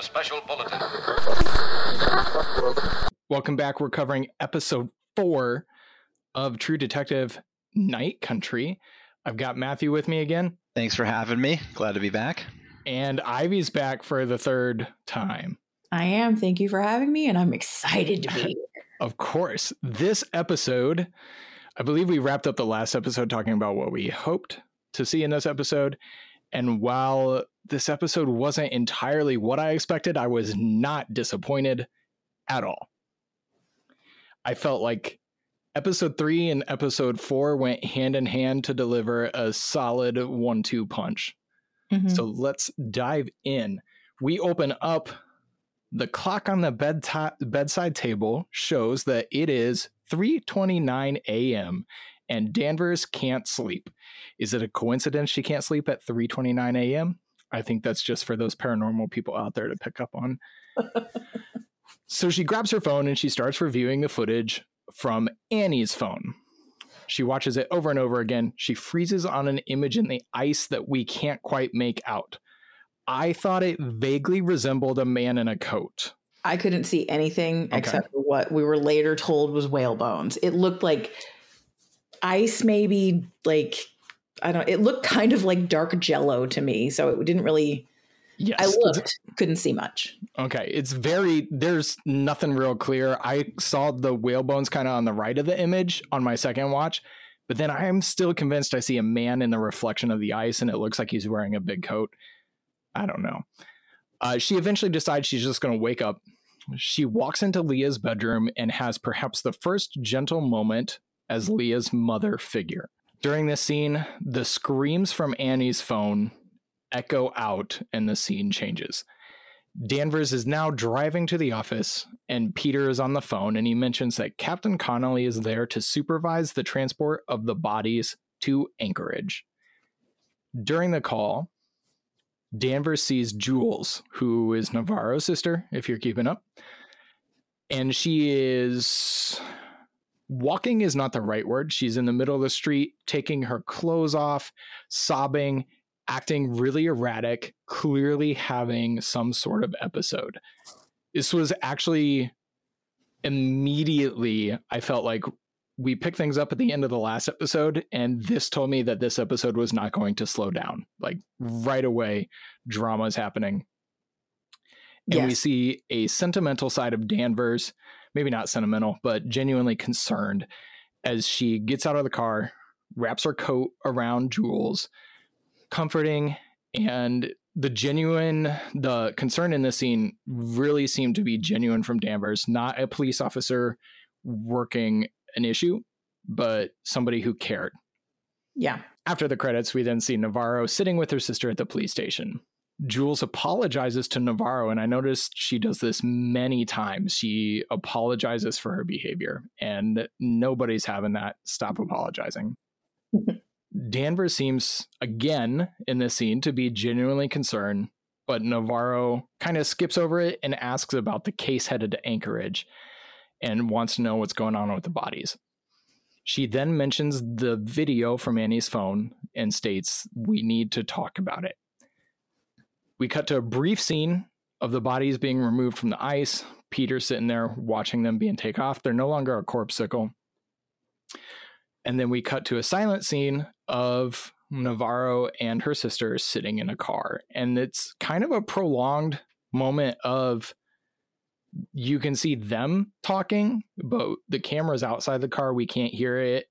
a special bulletin. Welcome back. We're covering episode four of True Detective Night Country. I've got Matthew with me again, Thanks for having me. Glad to be back. and Ivy's back for the third time. I am. Thank you for having me, and I'm excited to be here. Of course, this episode, I believe we wrapped up the last episode talking about what we hoped to see in this episode. And while this episode wasn't entirely what I expected, I was not disappointed at all. I felt like episode three and episode four went hand in hand to deliver a solid one two punch. Mhm. So let's dive in. We open up. The clock on the bed bedside table shows that it is 3:29 a.m. and Danvers can't sleep. Is it a coincidence she can't sleep at 3:29 a.m.? I think that's just for those paranormal people out there to pick up on. so she grabs her phone and she starts reviewing the footage from Annie's phone. She watches it over and over again. She freezes on an image in the ice that we can't quite make out. I thought it vaguely resembled a man in a coat. I couldn't see anything Okay. except what we were later told was whale bones. It looked like ice, maybe like I don't. It looked kind of like dark Jello to me, so it didn't really. Yes. I looked, couldn't see much. Okay, it's very there's nothing real clear. I saw the whale bones kind of on the right of the image on my second watch, but then I'm still convinced I see a man in the reflection of the ice and it looks like he's wearing a big coat. I don't know. Uh, she eventually decides she's just going to wake up. She walks into Leah's bedroom and has perhaps the first gentle moment as Leah's mother figure. During this scene, the screams from Annie's phone echo out and the scene changes. Danvers is now driving to the office, and Peter is on the phone, and he mentions that Captain Connelly is there to supervise the transport of the bodies to Anchorage. During the call, Danvers sees Jules, who is Navarro's sister, if you're keeping up. And she is walking is not the right word. She's in the middle of the street, taking her clothes off, sobbing, acting really erratic, clearly having some sort of episode. This was actually immediately, I felt like we picked things up at the end of the last episode, and this told me that this episode was not going to slow down. Like right away, drama is happening. And we see a sentimental side of Danvers, maybe not sentimental, but genuinely concerned as she gets out of the car, wraps her coat around Jules, comforting and the genuine the concern in this scene really seemed to be genuine from Danvers, not a police officer working an issue, but somebody who cared. Yeah. After the credits, we then see Navarro sitting with her sister at the police station. Jules apologizes to Navarro, and I noticed she does this many times. She apologizes for her behavior, and nobody's having that. Stop apologizing. Danvers seems, again, in this scene, to be genuinely concerned, but Navarro kind of skips over it and asks about the case headed to Anchorage and wants to know what's going on with the bodies. She then mentions the video from Annie's phone and states, We need to talk about it. We cut to a brief scene of the bodies being removed from the ice. Peter sitting there watching them being taken off. They're no longer a corpse sickle. And then we cut to a silent scene of Navarro and her sister sitting in a car. And it's kind of a prolonged moment of you can see them talking, but the camera's outside the car. We can't hear it.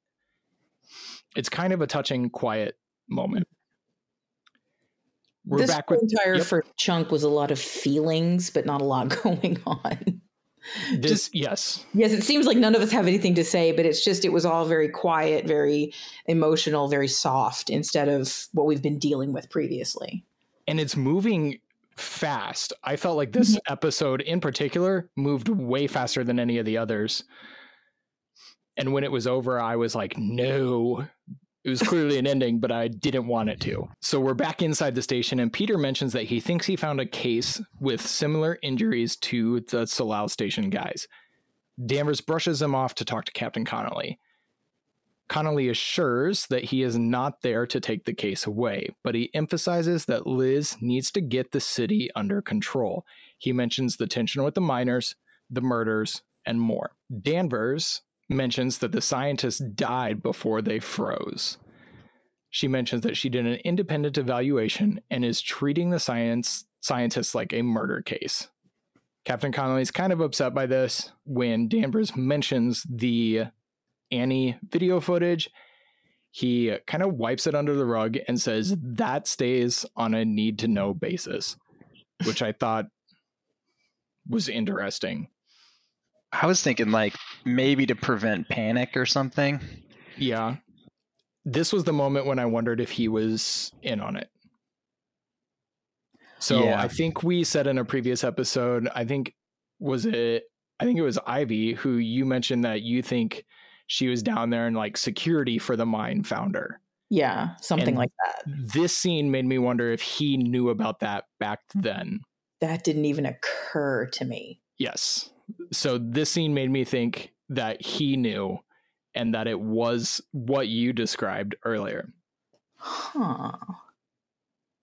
It's kind of a touching, quiet moment. We're this back with entire yep. first chunk was a lot of feelings, but not a lot going on. this. Yes, Yes, it seems like none of us have anything to say, but it's just it was all very quiet, very emotional, very soft instead of what we've been dealing with previously. and it's moving fast. I felt like this mm-hmm. episode in particular moved way faster than any of the others. And when it was over, I was like, no. It was clearly an ending, but I didn't want it to. So we're back inside the station, and Peter mentions that he thinks he found a case with similar injuries to the Tsalal station guys. Danvers brushes him off to talk to Captain Connelly. Connelly assures that he is not there to take the case away, but he emphasizes that Liz needs to get the city under control. He mentions the tension with the miners, the murders, and more. Danvers mentions that the scientists died before they froze. She mentions that she did an independent evaluation and is treating the science scientists like a murder case. Captain Connelly is kind of upset by this when Danvers mentions the Annie video footage. He kind of wipes it under the rug and says that stays on a need to know basis, which I thought was interesting. I was thinking like maybe to prevent panic or something. Yeah. This was the moment when I wondered if he was in on it. So Yeah. I think we said in a previous episode, I think was it I think it was Ivy who you mentioned that you think she was down there in like security for the mine founder. Yeah, something And- like that. This scene made me wonder if he knew about that back then. That didn't even occur to me. Yes. So this scene made me think that he knew and that it was what you described earlier. Huh.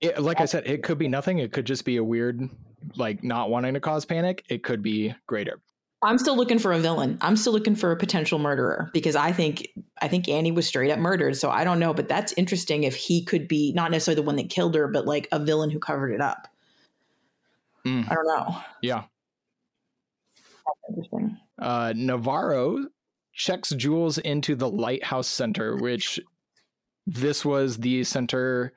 It, like I said, it could be nothing. It could just be a weird, like not wanting to cause panic. It could be greater. I'm still looking for a villain. I'm still looking for a potential murderer because I think I think Annie was straight up murdered. So I don't know, but that's interesting if he could be not necessarily the one that killed her, but like a villain who covered it up. Mm, I don't know. yeah. Interesting. Uh, Navarro checks Jules into the Lighthouse Center, which this was the center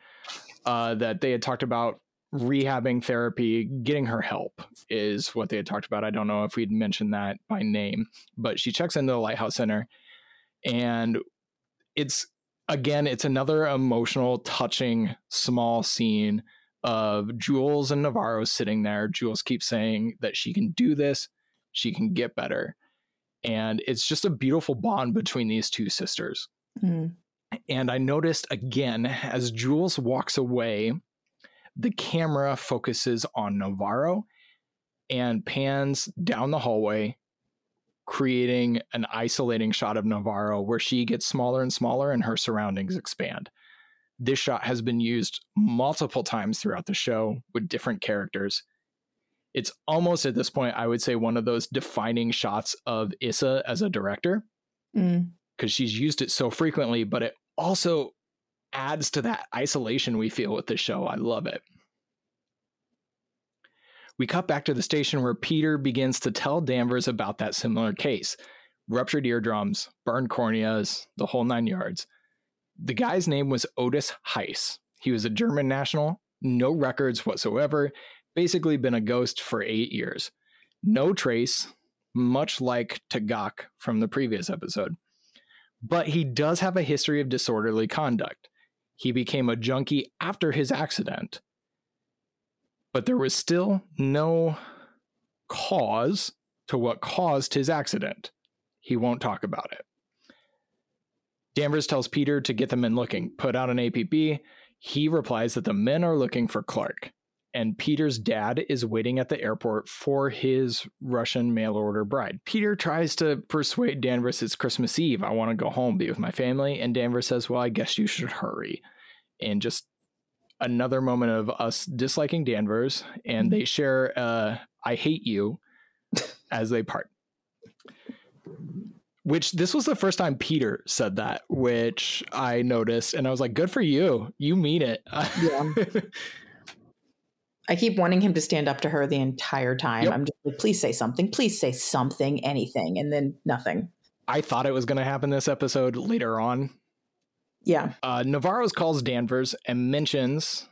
uh, that they had talked about rehabbing therapy, getting her help is what they had talked about. I don't know if we'd mentioned that by name, but she checks into the Lighthouse Center and it's again, it's another emotional, touching, small scene of Jules and Navarro sitting there. Jules keeps saying that she can do this, she can get better. And it's just a beautiful bond between these two sisters. Mm. And I noticed again as Jules walks away, the camera focuses on Navarro and pans down the hallway, creating an isolating shot of Navarro where she gets smaller and smaller and her surroundings expand. This shot has been used multiple times throughout the show with different characters. It's almost at this point, I would say, one of those defining shots of Issa as a director Mm. because she's used it so frequently, but it also adds to that isolation we feel with the show. I love it. We cut back to the station where Peter begins to tell Danvers about that similar case ruptured eardrums, burned corneas, the whole nine yards. The guy's name was Otis Heiss. He was a German national, no records whatsoever, basically been a ghost for eight years. No trace, much like Tagak from the previous episode but he does have a history of disorderly conduct. He became a junkie after his accident, but there was still no cause to what caused his accident. He won't talk about it. Danvers tells Peter to get the men looking, put out an APB. He replies that the men are looking for Clark, and Peter's dad is waiting at the airport for his Russian mail order bride. Peter tries to persuade Danvers it's Christmas Eve. I want to go home, be with my family. And Danvers says, Well, I guess you should hurry. And just another moment of us disliking Danvers, and they share uh, I hate you as they part. Which this was the first time Peter said that, which I noticed, and I was like, "Good for you, you mean it." Yeah. I keep wanting him to stand up to her the entire time. Yep. I'm just like, please say something, please say something, anything, and then nothing. I thought it was going to happen this episode later on. Yeah. Uh, Navarro's calls Danvers and mentions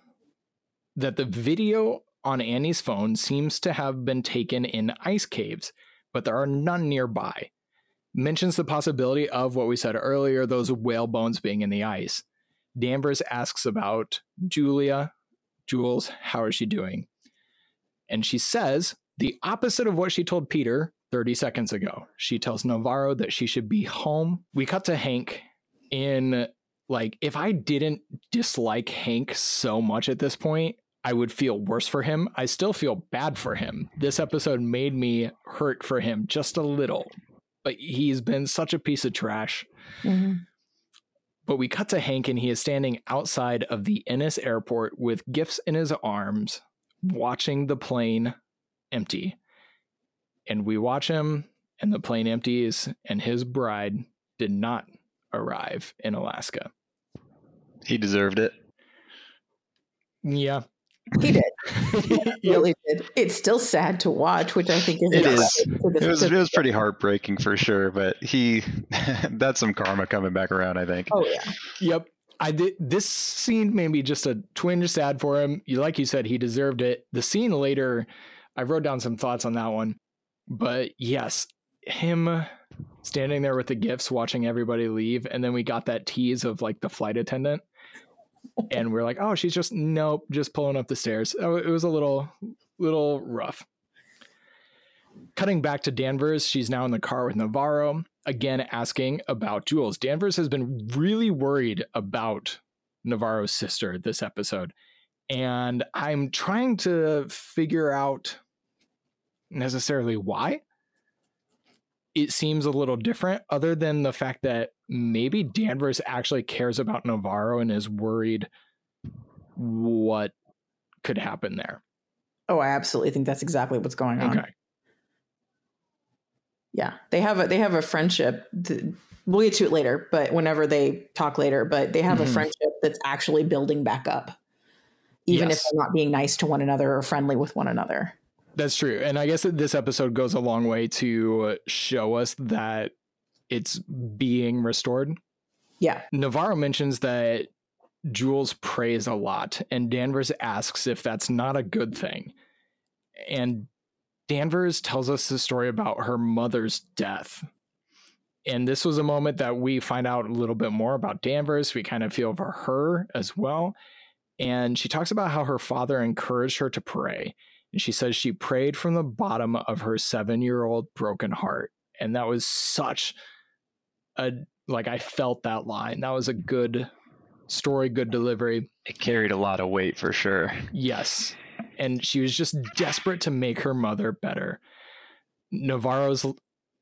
that the video on Annie's phone seems to have been taken in ice caves, but there are none nearby. Mentions the possibility of what we said earlier those whale bones being in the ice. Danvers asks about Julia. Jules, how is she doing? And she says the opposite of what she told Peter 30 seconds ago. She tells Navarro that she should be home. We cut to Hank in like if I didn't dislike Hank so much at this point, I would feel worse for him. I still feel bad for him. This episode made me hurt for him just a little. But he's been such a piece of trash. Mhm. But we cut to Hank and he is standing outside of the Ennis airport with gifts in his arms, watching the plane empty. And we watch him, and the plane empties, and his bride did not arrive in Alaska. He deserved it. Yeah. He did. Yep. really did. It's still sad to watch, which I think is It a is. credit to the- It was it was pretty heartbreaking for sure, but he that's some karma coming back around, I think. Oh yeah. Yep. I did this scene made me just a twinge sad for him. You like you said, he deserved it. The scene later, I wrote down some thoughts on that one. But yes, him standing there with the gifts, watching everybody leave, and then we got that tease of like the flight attendant. And we're like, oh, she's just nope, just pulling up the stairs. Oh, it was a little little rough. Cutting back to Danvers, she's now in the car with Navarro, again asking about Jules. Danvers has been really worried about Navarro's sister this episode. And I'm trying to figure out necessarily why. It seems a little different, other than the fact that maybe Danvers actually cares about Navarro and is worried what could happen there. Oh, I absolutely think that's exactly what's going on. Okay. Yeah, they have a they have a friendship. th- We'll get to it later, but whenever they talk later, but they have Mhm. a friendship that's actually building back up, even Yes. if they're not being nice to one another or friendly with one another. That's true. And I guess that this episode goes a long way to show us that it's being restored. Yeah, Navarro mentions that Jules prays a lot, and Danvers asks if that's not a good thing. And Danvers tells us the story about her mother's death. And this was a moment that we find out a little bit more about Danvers. We kind of feel for her as well. And she talks about how her father encouraged her to pray. And she says she prayed from the bottom of her seven year old broken heart. And that was such a, like, I felt that line. That was a good story, good delivery. It carried a lot of weight for sure. Yes. And she was just desperate to make her mother better. Navarro's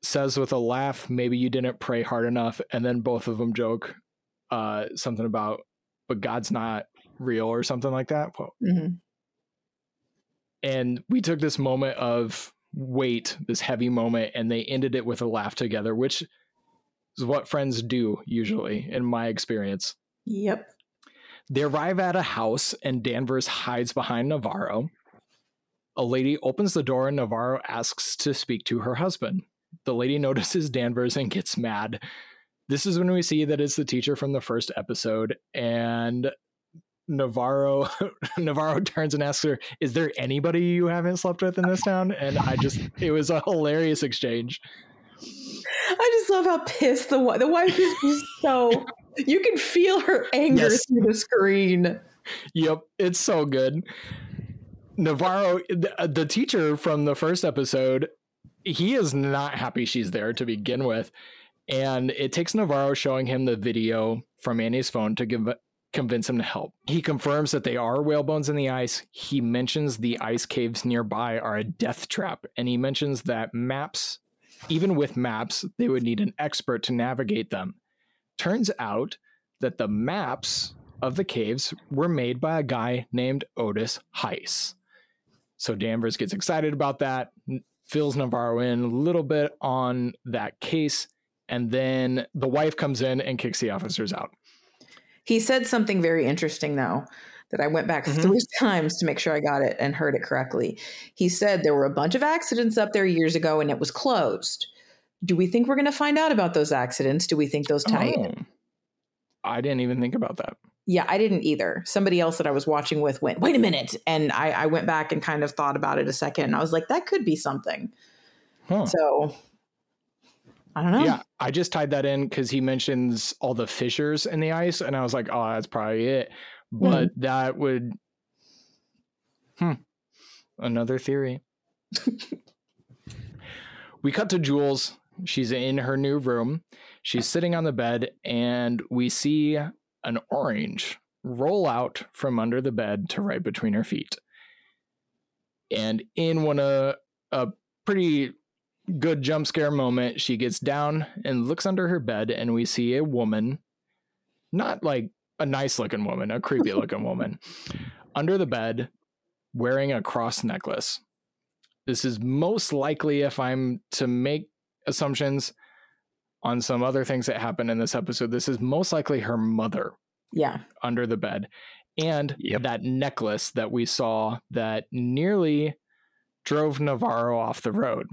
says with a laugh, maybe you didn't pray hard enough. And then both of them joke uh, something about, but God's not real or something like that. Whoa. hmm And we took this moment of weight, this heavy moment, and they ended it with a laugh together, which is what friends do usually, in my experience. yep. They arrive at a house and Danvers hides behind Navarro. A lady opens the door and Navarro asks to speak to her husband. The lady notices Danvers and gets mad. This is when we see that it's the teacher from the first episode and Navarro Navarro turns and asks her, "Is there anybody you haven't slept with in this town?" And I just it was a hilarious exchange. I just love how pissed the wife. The wife is just so. You can feel her anger Yes. through the screen. Yep, it's so good. Navarro, the, uh, the teacher from the first episode, he is not happy she's there to begin with. And it takes Navarro showing him the video from Annie's phone to give, convince him to help. He confirms that they are whale bones in the ice. He mentions the ice caves nearby are a death trap. And he mentions that maps, even with maps, they would need an expert to navigate them. Turns out that the maps of the caves were made by a guy named Otis Heiss. So Danvers gets excited about that, fills Navarro in a little bit on that case, and then the wife comes in and kicks the officers out. He said something very interesting, though, that I went back Mhm. three times to make sure I got it and heard it correctly. He said there were a bunch of accidents up there years ago and it was closed. Do we think we're going to find out about those accidents? Do we think those tie in? Oh. I didn't even think about that. Yeah, I didn't either. Somebody else that I was watching with went, wait a minute. And I, I went back and kind of thought about it a second. And I was like, that could be something. Huh. So I don't know. Yeah, I just tied that in because he mentions all the fissures in the ice, and I was like, oh, that's probably it. But that would, hmm, another theory. we cut to Jules. She's in her new room. She's sitting on the bed, and we see an orange roll out from under the bed to right between her feet. And in one uh, a pretty good jump scare moment, she gets down and looks under her bed, and we see a woman not like a nice looking woman, a creepy looking woman, under the bed wearing a cross necklace. This is most likely, if I'm to make assumptions on some other things that happen in this episode, this is most likely her mother Yeah. under the bed. And Yep. that necklace that we saw that nearly drove Navarro off the road.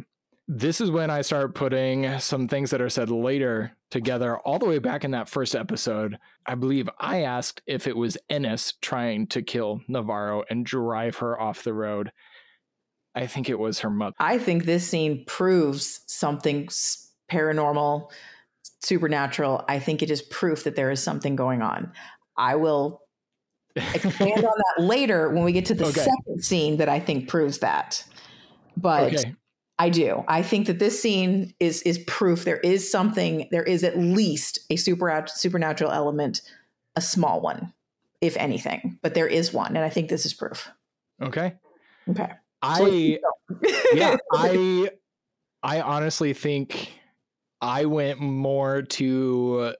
This is when I start putting some things that are said later together, all the way back in that first episode. I believe I asked if it was Ennis trying to kill Navarro and drive her off the road. I think it was her mother. I think this scene proves something paranormal, supernatural. I think it is proof that there is something going on. I will expand on that later when we get to the Okay. second scene that I think proves that. But Okay. I do. I think that this scene is is proof there is something. There is at least a super supernatural element, a small one, if anything. But there is one, and I think this is proof. Okay. Okay. I yeah. I I honestly think I went more to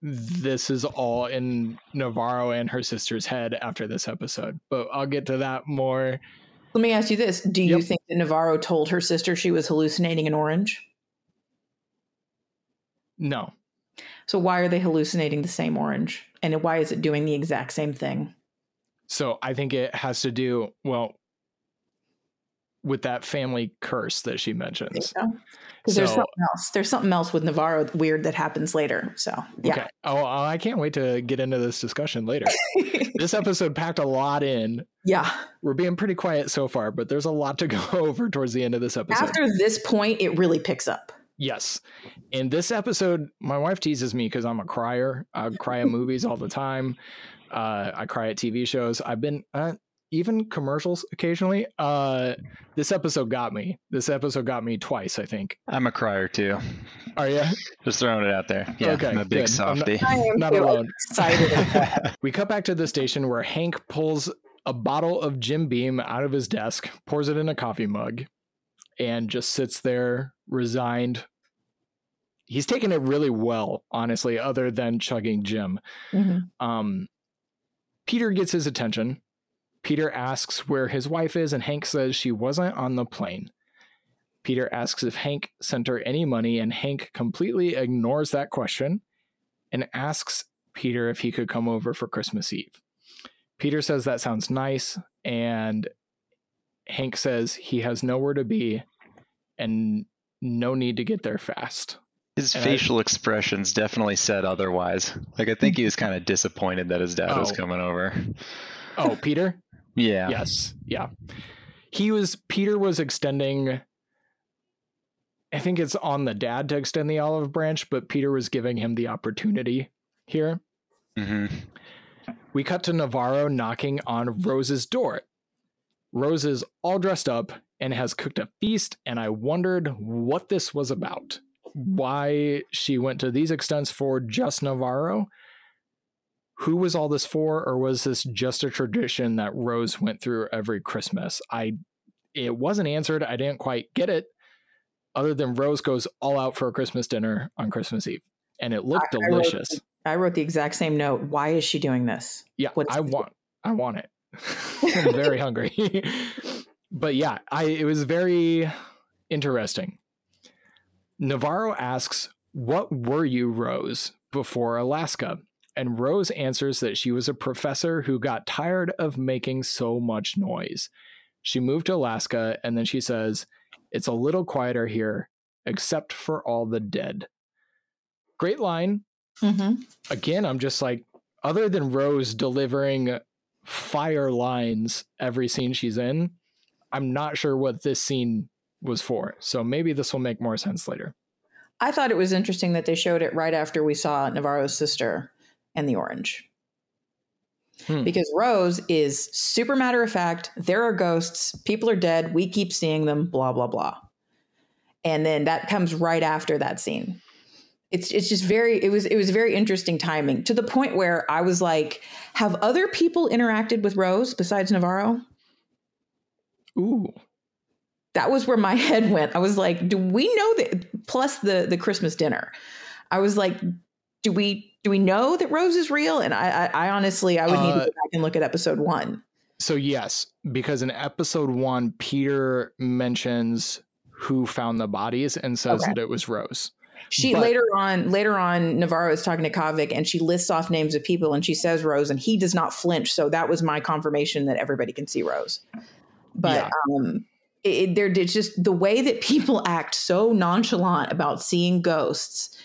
this is all in Navarro and her sister's head after this episode, but I'll get to that more. Let me ask you this: Do you think that Navarro told her sister she was hallucinating an orange? No, So why are they hallucinating the same orange, and why is it doing the exact same thing? so I think it has to do well with that family curse that she mentions. Because there's So- something else. There's something else with Navarro weird that happens later. So yeah. Okay. Oh, I can't wait to get into this discussion later. this episode packed a lot in. yeah. We're being pretty quiet so far, but there's a lot to go over towards the end of this episode. After this point, it really picks up. Yes. In this episode, my wife teases me because I'm a crier. I cry at movies all the time. Uh, I cry at TV shows. I've been uh, even commercials occasionally. Uh, this episode got me. This episode got me twice, I think. I'm a crier too. Are you? Just throwing it out there. Yeah, Okay, I'm a big good. I'm not- I am Not too. Alone. excited. We cut back to the station where Hank pulls a bottle of Jim Beam out of his desk, pours it in a coffee mug, and just sits there resigned. He's taken it really well, honestly, other than chugging Jim. Mhm. Um, Peter gets his attention. Peter asks where his wife is, and Hank says she wasn't on the plane. Peter asks if Hank sent her any money, and Hank completely ignores that question and asks Peter if he could come over for Christmas Eve. Peter says that sounds nice, and Hank says he has nowhere to be and no need to get there fast. His And I- facial expressions definitely said otherwise. Like I think he was kind of disappointed that his dad was Oh. coming over. Oh, Peter? Yeah. Yes. Yeah. He was Peter was extending I think it's on the dad to extend the olive branch, but Peter was giving him the opportunity here. hmm We cut to Navarro knocking on Rose's door. Rose is all dressed up and has cooked a feast, and I wondered what this was about. Why she went to these extents for just Navarro? Who was all this for, or was this just a tradition that Rose went through every Christmas? I it wasn't answered. I didn't quite get it. Other than Rose goes all out for a Christmas dinner on Christmas Eve. And it looked I- I wrote delicious. I wrote the exact same note. Why is she doing this? Yeah, What's- I want I want it. I'm very hungry. but yeah, I it was very interesting. Navarro asks, "What were you, Rose, before Alaska?" And Rose answers that she was a professor who got tired of making so much noise. She moved to Alaska and then she says, "It's a little quieter here except for all the dead." Great line Mm-hmm. again, I'm just like, other than Rose delivering fire lines every scene she's in, I'm not sure what this scene was for. So maybe this will make more sense later. I thought it was interesting that they showed it right after we saw Navarro's sister and the orange. Hmm. Because Rose is super matter of fact. There are ghosts. People are dead. We keep seeing them. Blah blah blah. And then that comes right after that scene. It's it's just very it was it was very interesting timing to the point where I was like, have other people interacted with Rose besides Navarro? Ooh, that was where my head went. I was like, do we know that plus the the Christmas dinner? I was like, do we Do we know that Rose is real? And I, I, I honestly, I would need to Uh, go back and look at episode one. So yes, because in episode one, Peter mentions who found the bodies and says Okay. that it was Rose. She but- later on, later on, Navarro is talking to Qavvik, and she lists off names of people, and she says Rose, and he does not flinch. So that was my confirmation that everybody can see Rose. But um, it, it, there, it's just the way that people act so nonchalant about seeing ghosts,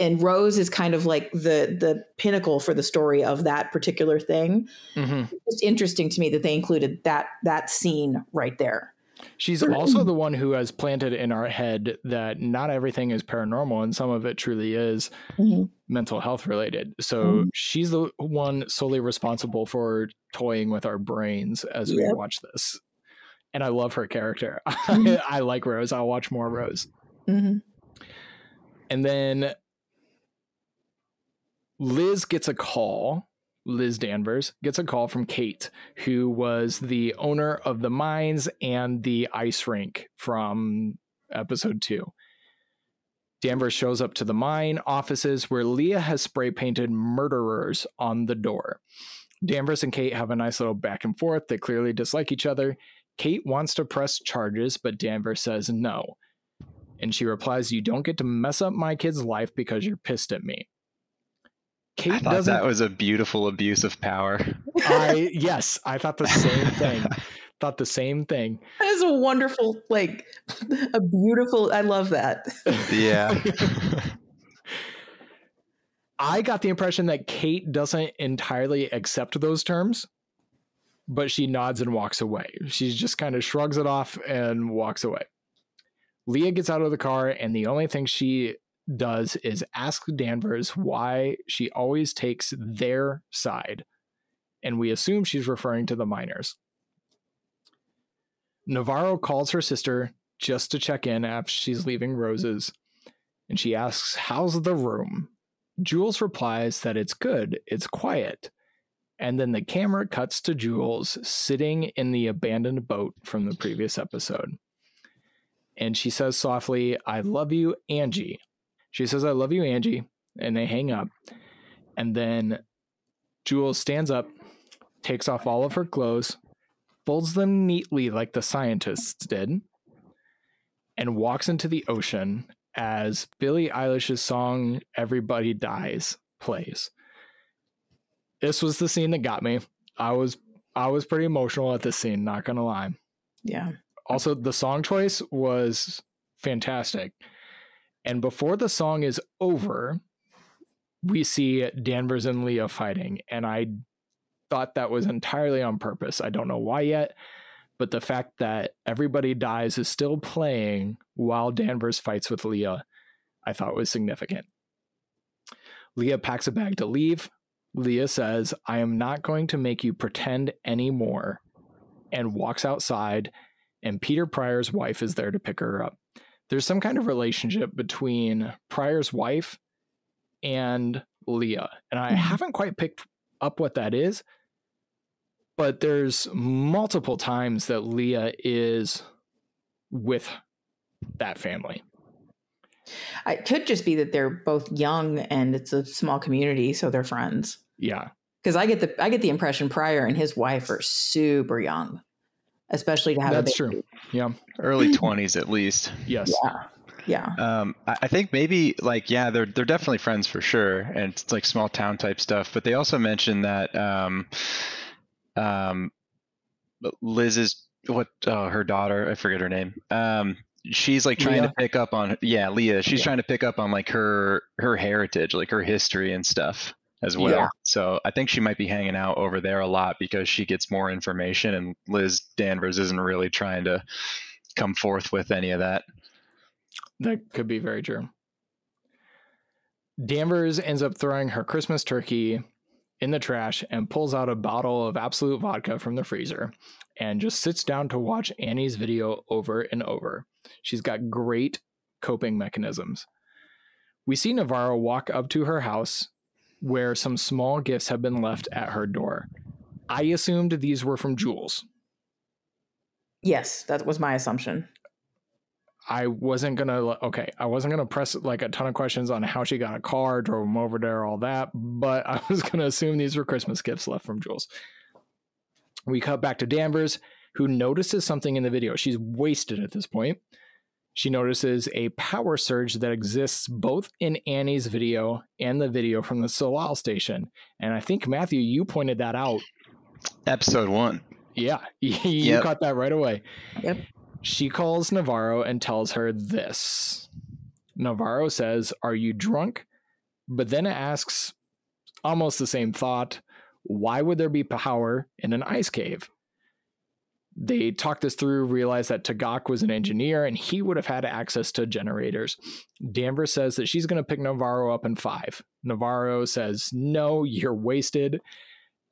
and Rose is kind of like the the pinnacle for the story of that particular thing. Mhm. It's just interesting to me that they included that that scene right there. She's also the one who has planted in our head that not everything is paranormal and some of it truly is mental health related. So Mhm. she's the one solely responsible for toying with our brains as we watch this. And I love her character. Mhm. I like Rose. I'll watch more Rose. Mhm. And then Liz gets a call. Liz Danvers gets a call from Kate, who was the owner of the mines and the ice rink from episode two. Danvers shows up to the mine offices where Leah has spray painted murderers on the door. Danvers and Kate have a nice little back and forth. They clearly dislike each other. Kate wants to press charges, but Danvers says no. And she replies, You don't get to mess up my kid's life because you're pissed at me. Kate I thought doesn't. that was a beautiful abuse of power. I yes, I thought the same thing. thought the same thing. That is a wonderful, like, a beautiful. I love that. Yeah. I got the impression that Kate doesn't entirely accept those terms, but she nods and walks away. She just kind of shrugs it off and walks away. Leah gets out of the car, and the only thing she does is ask Danvers why she always takes their side. And we assume she's referring to the miners. Navarro calls her sister just to check in after she's leaving Roses, and she asks, How's the room? Jules replies that it's good, it's quiet. And then the camera cuts to Jules sitting in the abandoned boat from the previous episode. And she says softly, I love you, Angie. She says, I love you, Angie. And they hang up. And then Jules stands up, takes off all of her clothes, folds them neatly like the scientists did, and walks into the ocean as Billie Eilish's song Everybody Dies plays. This was the scene that got me. I was I was pretty emotional at this scene, not gonna lie. Yeah. Also, the song choice was fantastic. And before the song is over, we see Danvers and Leah fighting. And I thought that was entirely on purpose. I don't know why yet, but the fact that everybody dies is still playing while Danvers fights with Leah, I thought was significant. Leah packs a bag to leave. Leah says, I am not going to make you pretend anymore, and walks outside and Peter Prior's wife is there to pick her up. There's some kind of relationship between Prior's wife and Leah, and I Mhm. haven't quite picked up what that is. But there's multiple times that Leah is with that family. It could just be that they're both young and it's a small community, so they're friends. Yeah. Because I get the I get the impression Pryor and his wife are super young, especially to have That's a baby. true. Yeah. Early 20s at least. Yes. Yeah, yeah, Um, I, I think maybe like yeah, they're they're definitely friends for sure, and it's like small town type stuff. But they also mentioned that um, um, Liz is what uh, her daughter, I forget her name. Um, she's like trying Leah? to pick up on yeah, Leah. She's Yeah. trying to pick up on like her her heritage, like her history and stuff as well. Yeah. So I think she might be hanging out over there a lot because she gets more information, and Liz Danvers isn't really trying to come forth with any of that. That could be very true. Danvers ends up throwing her Christmas turkey in the trash and pulls out a bottle of Absolut vodka from the freezer and just sits down to watch Annie's video over and over. She's got great coping mechanisms. We see Navarro walk up to her house where some small gifts have been left at her door. I assumed these were from Jules. yes. That was my assumption. I wasn't gonna okay, I wasn't gonna press like a ton of questions on how she got a car, drove him over there, all that, but I was gonna assume these were Christmas gifts left from Jules. We cut back to Danvers, who notices something in the video. She's wasted at this point. She notices a power surge that exists both in Annie's video and the video from the Tsalal station. And I think Matthew, you pointed that out. Episode one. Yeah, you Yep. caught that right away. Yep. She calls Navarro and tells her this. Navarro says, Are you drunk? But then it asks almost the same thought why would there be power in an ice cave? They talked this through, realized that Tagak was an engineer and he would have had access to generators. Danvers says that she's going to pick Navarro up in five. Navarro says, No, you're wasted.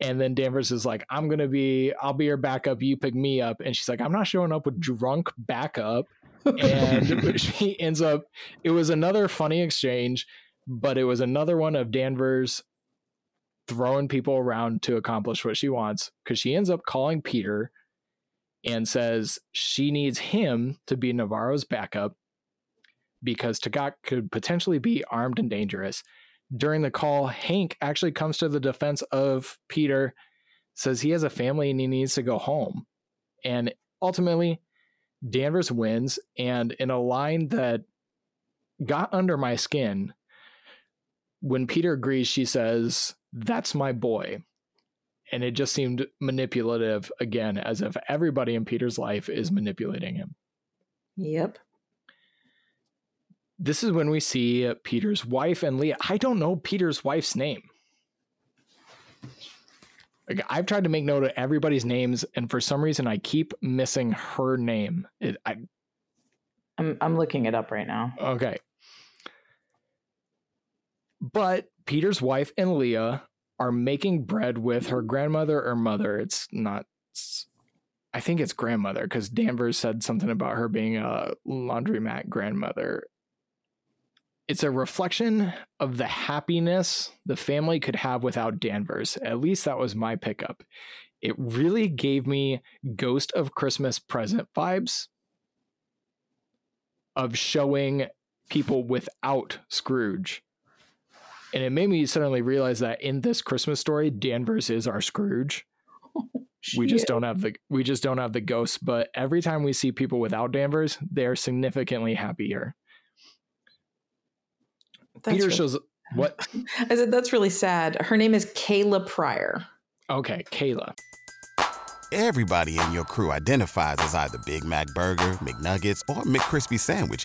And then Danvers is like, I'm going to be, I'll be your backup. You pick me up. And she's like, I'm not showing up with drunk backup. And she ends up, it was another funny exchange, but it was another one of Danvers throwing people around to accomplish what she wants because she ends up calling Peter and says she needs him to be Navarro's backup because Tagak could potentially be armed and dangerous. During the call, Hank actually comes to the defense of Peter, says he has a family and he needs to go home. And ultimately, Danvers wins. And in a line that got under my skin, when Peter agrees, she says, That's my boy. And it just seemed manipulative again, as if everybody in Peter's life is manipulating him. Yep. This is when we see Peter's wife and Leah. I don't know Peter's wife's name. Like, I've tried to make note of everybody's names, and for some reason, I keep missing her name. It, I, I'm I'm looking it up right now. Okay. But Peter's wife and Leah are making bread with her grandmother or mother. It's not, it's- I think it's grandmother because Danvers said something about her being a laundromat grandmother. It's a reflection of the happiness the family could have without Danvers. At least that was my pickup. It really gave me Ghost of Christmas Present vibes of showing people without Scrooge. And it made me suddenly realize that in this Christmas story, Danvers is our Scrooge. We just don't have the we just don't have the ghost, but every time we see people without Danvers, they're significantly happier. That's Peter really- shows what I said that's really sad. Her name is Kayla Prior. okay, Kayla. Everybody in your crew identifies as either Big Mac Burger, McNuggets, or McCrispy Sandwich.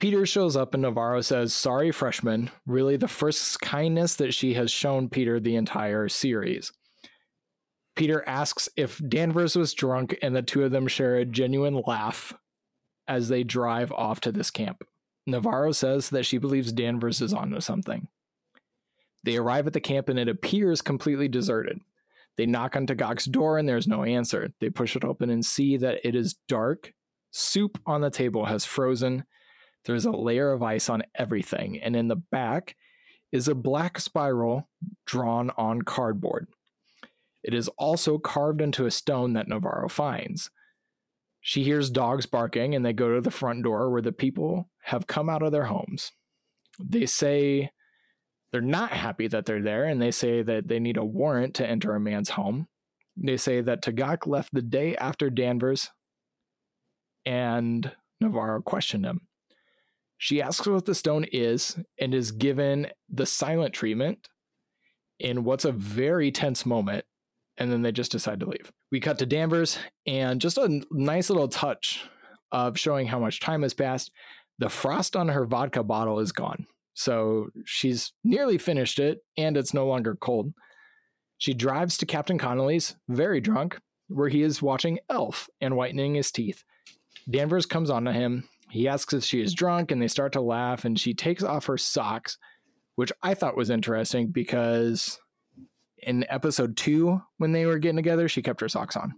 Peter shows up and Navarro says, Sorry, freshman. Really, the first kindness that she has shown Peter the entire series. Peter asks if Danvers was drunk, and the two of them share a genuine laugh as they drive off to this camp. Navarro says that she believes Danvers is onto something. They arrive at the camp and it appears completely deserted. They knock on Tagak's door and there's no answer. They push it open and see that it is dark. Soup on the table has frozen. There's a layer of ice on everything, and in the back is a black spiral drawn on cardboard. It is also carved into a stone that Navarro finds. She hears dogs barking, and they go to the front door where the people have come out of their homes. They say they're not happy that they're there, and they say that they need a warrant to enter a man's home. They say that Tagak left the day after Danvers, and Navarro questioned him. She asks what the stone is and is given the silent treatment. in what's a very tense moment, and then they just decide to leave. We cut to Danvers, and just a nice little touch of showing how much time has passed. The frost on her vodka bottle is gone. So she's nearly finished it, and it's no longer cold. She drives to Captain Connelly's, very drunk, where he is watching Elf and whitening his teeth. Danvers comes on to him. He asks if she is drunk, and they start to laugh, and she takes off her socks, which I thought was interesting because in episode two, when they were getting together, she kept her socks on.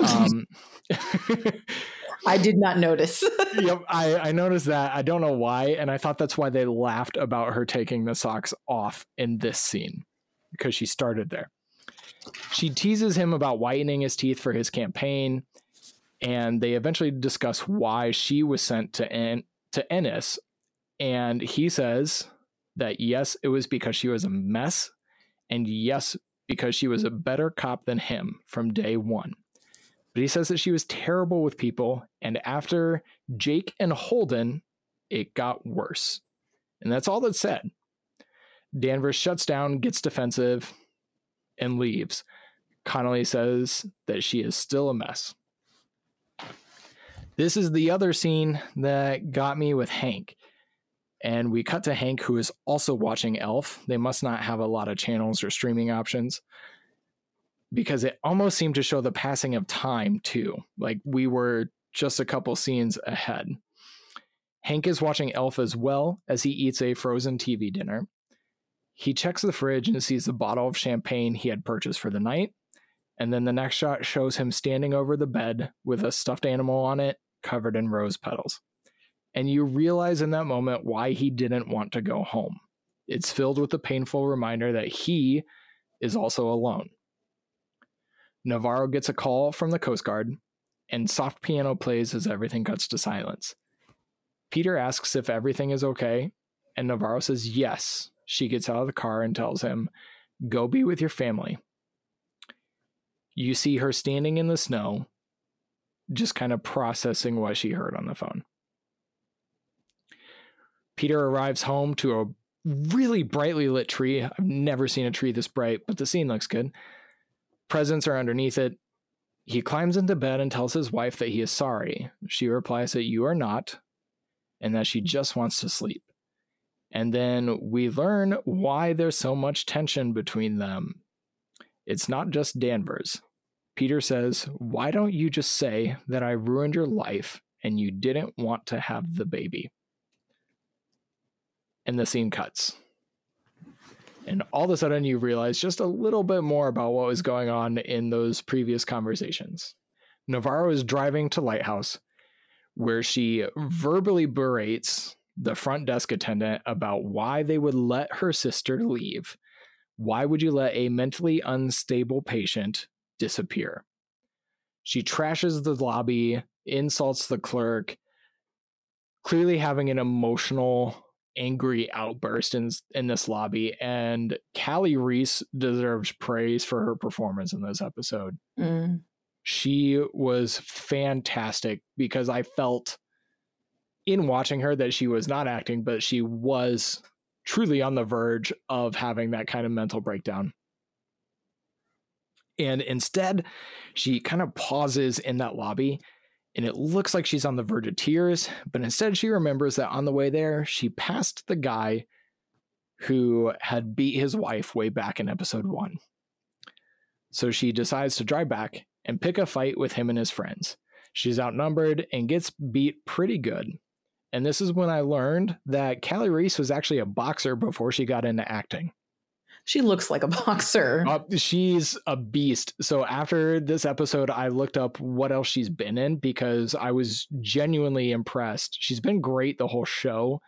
Um, I did not notice. yep, I, I noticed that. I don't know why, and I thought that's why they laughed about her taking the socks off in this scene because she started there. She teases him about whitening his teeth for his campaign, and they eventually discuss why she was sent to en- to Ennis, and he says that yes, it was because she was a mess, and yes, because she was a better cop than him from day one. But he says that she was terrible with people, and after Jake and Holden, it got worse. And that's all that's said. Danvers shuts down, gets defensive, and leaves. Connelly says that she is still a mess. This is the other scene that got me with Hank. And we cut to Hank, who is also watching Elf. They must not have a lot of channels or streaming options because it almost seemed to show the passing of time too. Like we were just a couple scenes ahead. Hank is watching Elf as well as he eats a frozen TV dinner. He checks the fridge and sees the bottle of champagne he had purchased for the night. And then the next shot shows him standing over the bed with a stuffed animal on it covered in rose petals. And you realize in that moment why he didn't want to go home. It's filled with a painful reminder that he is also alone. Navarro gets a call from the Coast Guard, and soft piano plays as everything cuts to silence. Peter asks if everything is okay, and Navarro says yes. She gets out of the car and tells him, Go be with your family. You see her standing in the snow, just kind of processing what she heard on the phone. Peter arrives home to a really brightly lit tree. I've never seen a tree this bright, but the scene looks good. Presents are underneath it. He climbs into bed and tells his wife that he is sorry. She replies that you are not, and that she just wants to sleep. And then we learn why there's so much tension between them. It's not just Danvers. Peter says, Why don't you just say that I ruined your life and you didn't want to have the baby? And the scene cuts. And all of a sudden, you realize just a little bit more about what was going on in those previous conversations. Navarro is driving to Lighthouse, where she verbally berates the front desk attendant about why they would let her sister leave. Why would you let a mentally unstable patient disappear? She trashes the lobby, insults the clerk, clearly having an emotional angry outburst in in this lobby and Kali Reis deserves praise for her performance in this episode. Mm. She was fantastic because I felt in watching her that she was not acting but she was truly on the verge of having that kind of mental breakdown. And instead, she kind of pauses in that lobby and it looks like she's on the verge of tears, but instead she remembers that on the way there, she passed the guy who had beat his wife way back in episode one. So she decides to drive back and pick a fight with him and his friends. She's outnumbered and gets beat pretty good. And this is when I learned that Kali Reis was actually a boxer before she got into acting. She looks like a boxer. Uh, she's a beast. So after this episode, I looked up what else she's been in because I was genuinely impressed. She's been great the whole show,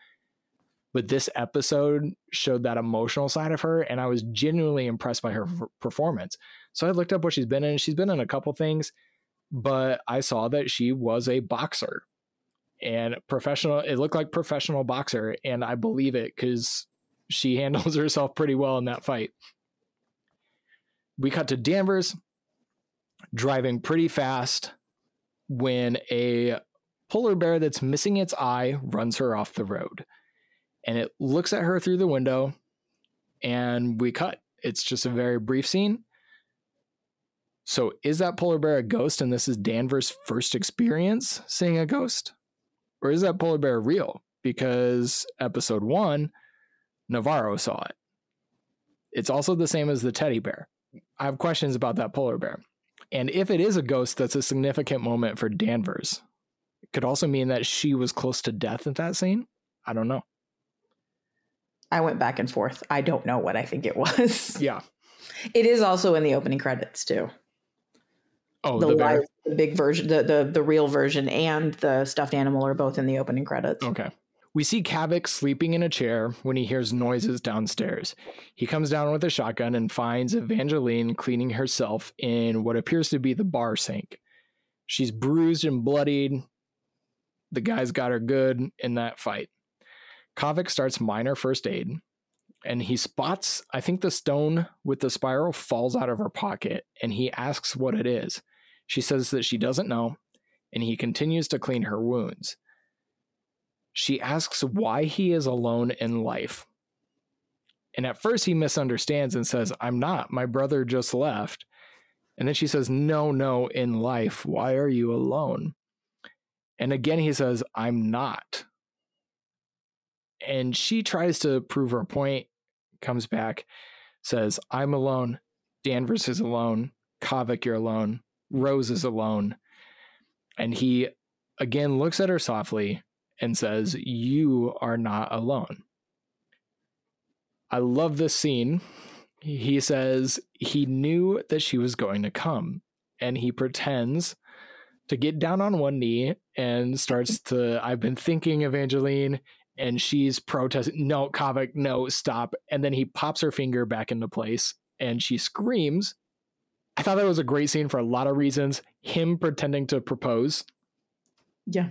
but this episode showed that emotional side of her, and I was genuinely impressed by her performance. So I looked up what she's been in. She's been in a couple things, but I saw that she was a boxer and professional. It looked like professional boxer, and I believe it because she handles herself pretty well in that fight. We cut to Danvers driving pretty fast when a polar bear that's missing its eye runs her off the road. And it looks at her through the window, and we cut. It's just a very brief scene. So is that polar bear a ghost and this is Danvers' first experience seeing a ghost? Or is that polar bear real? Because episode one, Navarro saw it. It's also the same as the teddy bear. I have questions about that polar bear. And if it is a ghost, that's a significant moment for Danvers. It could also mean that she was close to death at that scene. I don't know. I went back and forth. I don't know what I think it was. Yeah. It is also in the opening credits too. Oh, the, the, live, the big version, the, the the real version, and the stuffed animal are both in the opening credits. Okay. We see Qavvik sleeping in a chair when he hears noises downstairs. He comes down with a shotgun and finds Evangeline cleaning herself in what appears to be the bar sink. She's bruised and bloodied. The guy's got her good in that fight. Qavvik starts minor first aid and he spots, I think the stone with the spiral falls out of her pocket and he asks what it is. She says that she doesn't know and he continues to clean her wounds. She asks why he is alone in life. And at first he misunderstands and says, I'm not. My brother just left. And then she says, No, no, in life. Why are you alone? And again he says, I'm not. And she tries to prove her point, comes back, says, I'm alone. Danvers is alone. Qavvik, you're alone. Rose is alone. And he again looks at her softly and says, You are not alone. I love this scene. He says he knew that she was going to come, and he pretends to get down on one knee and starts to, I've been thinking, Evangeline, and she's protesting, No, Qavvik, no, stop. And then he pops her finger back into place and she screams. I thought that was a great scene for a lot of reasons. Him pretending to propose, Yeah.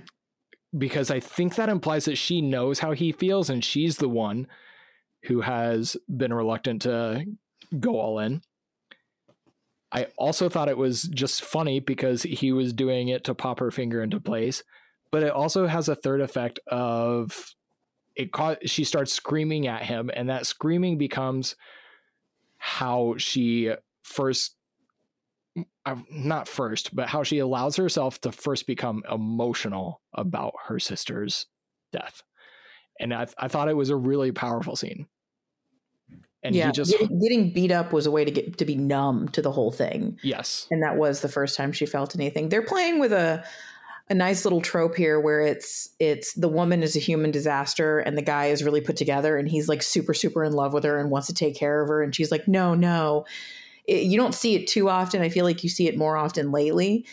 Because I think that implies that she knows how he feels and she's the one who has been reluctant to go all in. I also thought it was just funny because he was doing it to pop her finger into place, but it also has a third effect of it caught she starts screaming at him and that screaming becomes how she first Uh, not first, but how she allows herself to first become emotional about her sister's death. And I, I thought it was a really powerful scene. And yeah, he just, getting, getting beat up was a way to get to be numb to the whole thing, yes. and that was the first time she felt anything. They're playing with a a nice little trope here where it's it's the woman is a human disaster and the guy is really put together and he's like super super in love with her and wants to take care of her and she's like no no it, you don't see it too often. I feel like you see it more often lately.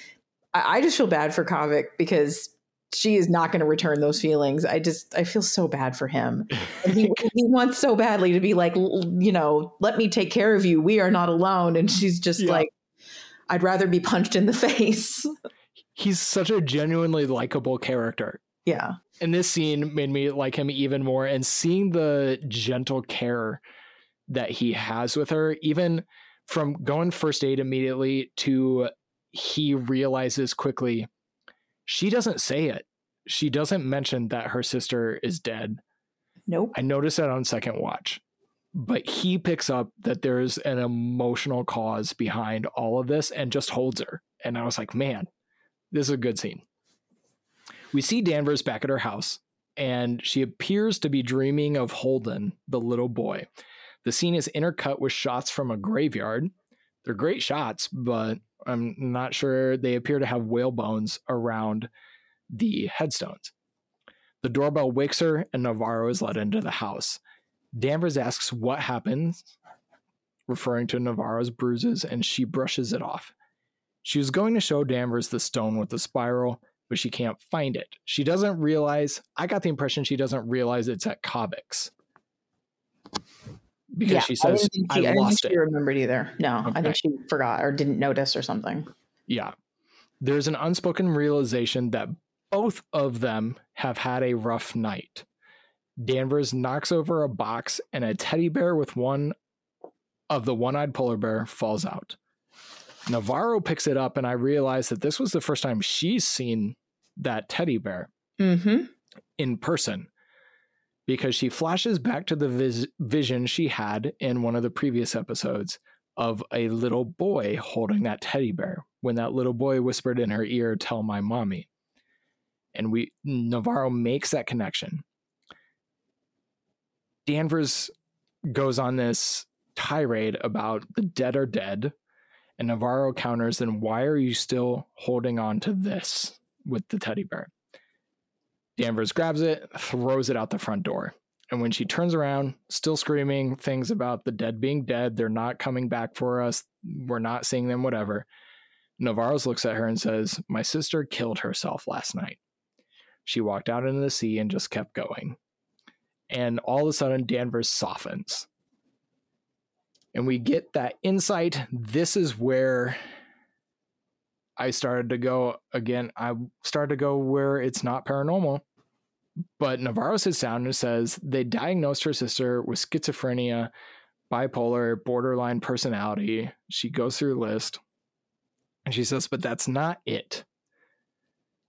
I, I just feel bad for Qavvik because she is not going to return those feelings. I just i feel so bad for him. And he, he wants so badly to be like you know let me take care of you. We are not alone. And she's just Yeah. like i'd rather be punched in the face. He's such a genuinely likable character. yeah. And this scene made me like him even more. And seeing the gentle care that he has with her even from going first aid immediately to he realizes quickly she doesn't say it. She doesn't mention that her sister is dead. Nope. I noticed that on second watch but he picks up that there's an emotional cause behind all of this and just holds her. And i was like man this is a good scene. We see Danvers back at her house, and she appears to be dreaming of Holden, the little boy. The scene is intercut with shots from a graveyard. They're great shots, but I'm not sure they appear to have whale bones around the headstones. The doorbell wakes her, and Navarro is let into the house. Danvers asks what happens, referring to Navarro's bruises, and she brushes it off. She was going to show Danvers the stone with the spiral, but she can't find it. She doesn't realize, I got the impression she doesn't realize it's at Qavvik's. Because she I says, I, she, I think she it. remembered either. No, I think she forgot or didn't notice or something. Yeah. There's an unspoken realization that both of them have had a rough night. Danvers knocks over a box, and a teddy bear with one of the one eyed polar bear falls out. Navarro picks it up, and I realize that this was the first time she's seen that teddy bear Mm-hmm. in person. Because she flashes back to the vis- vision she had in one of the previous episodes of a little boy holding that teddy bear when that little boy whispered in her ear, Tell my mommy. And we Navarro makes that connection. Danvers goes on this tirade about the dead are dead. And Navarro counters, then why are you still holding on to this with the teddy bear? Danvers grabs it, throws it out the front door. And when she turns around, still screaming things about the dead being dead, they're not coming back for us, we're not seeing them, whatever. Navarro's looks at her and says, My sister killed herself last night. She walked out into the sea and just kept going. And all of a sudden, Danvers softens. And we get that insight. This is where I started to go again. I started to go where it's not paranormal. But Navarro sits down and says they diagnosed her sister with schizophrenia, bipolar, borderline personality. She goes through the list and she says, but that's not it.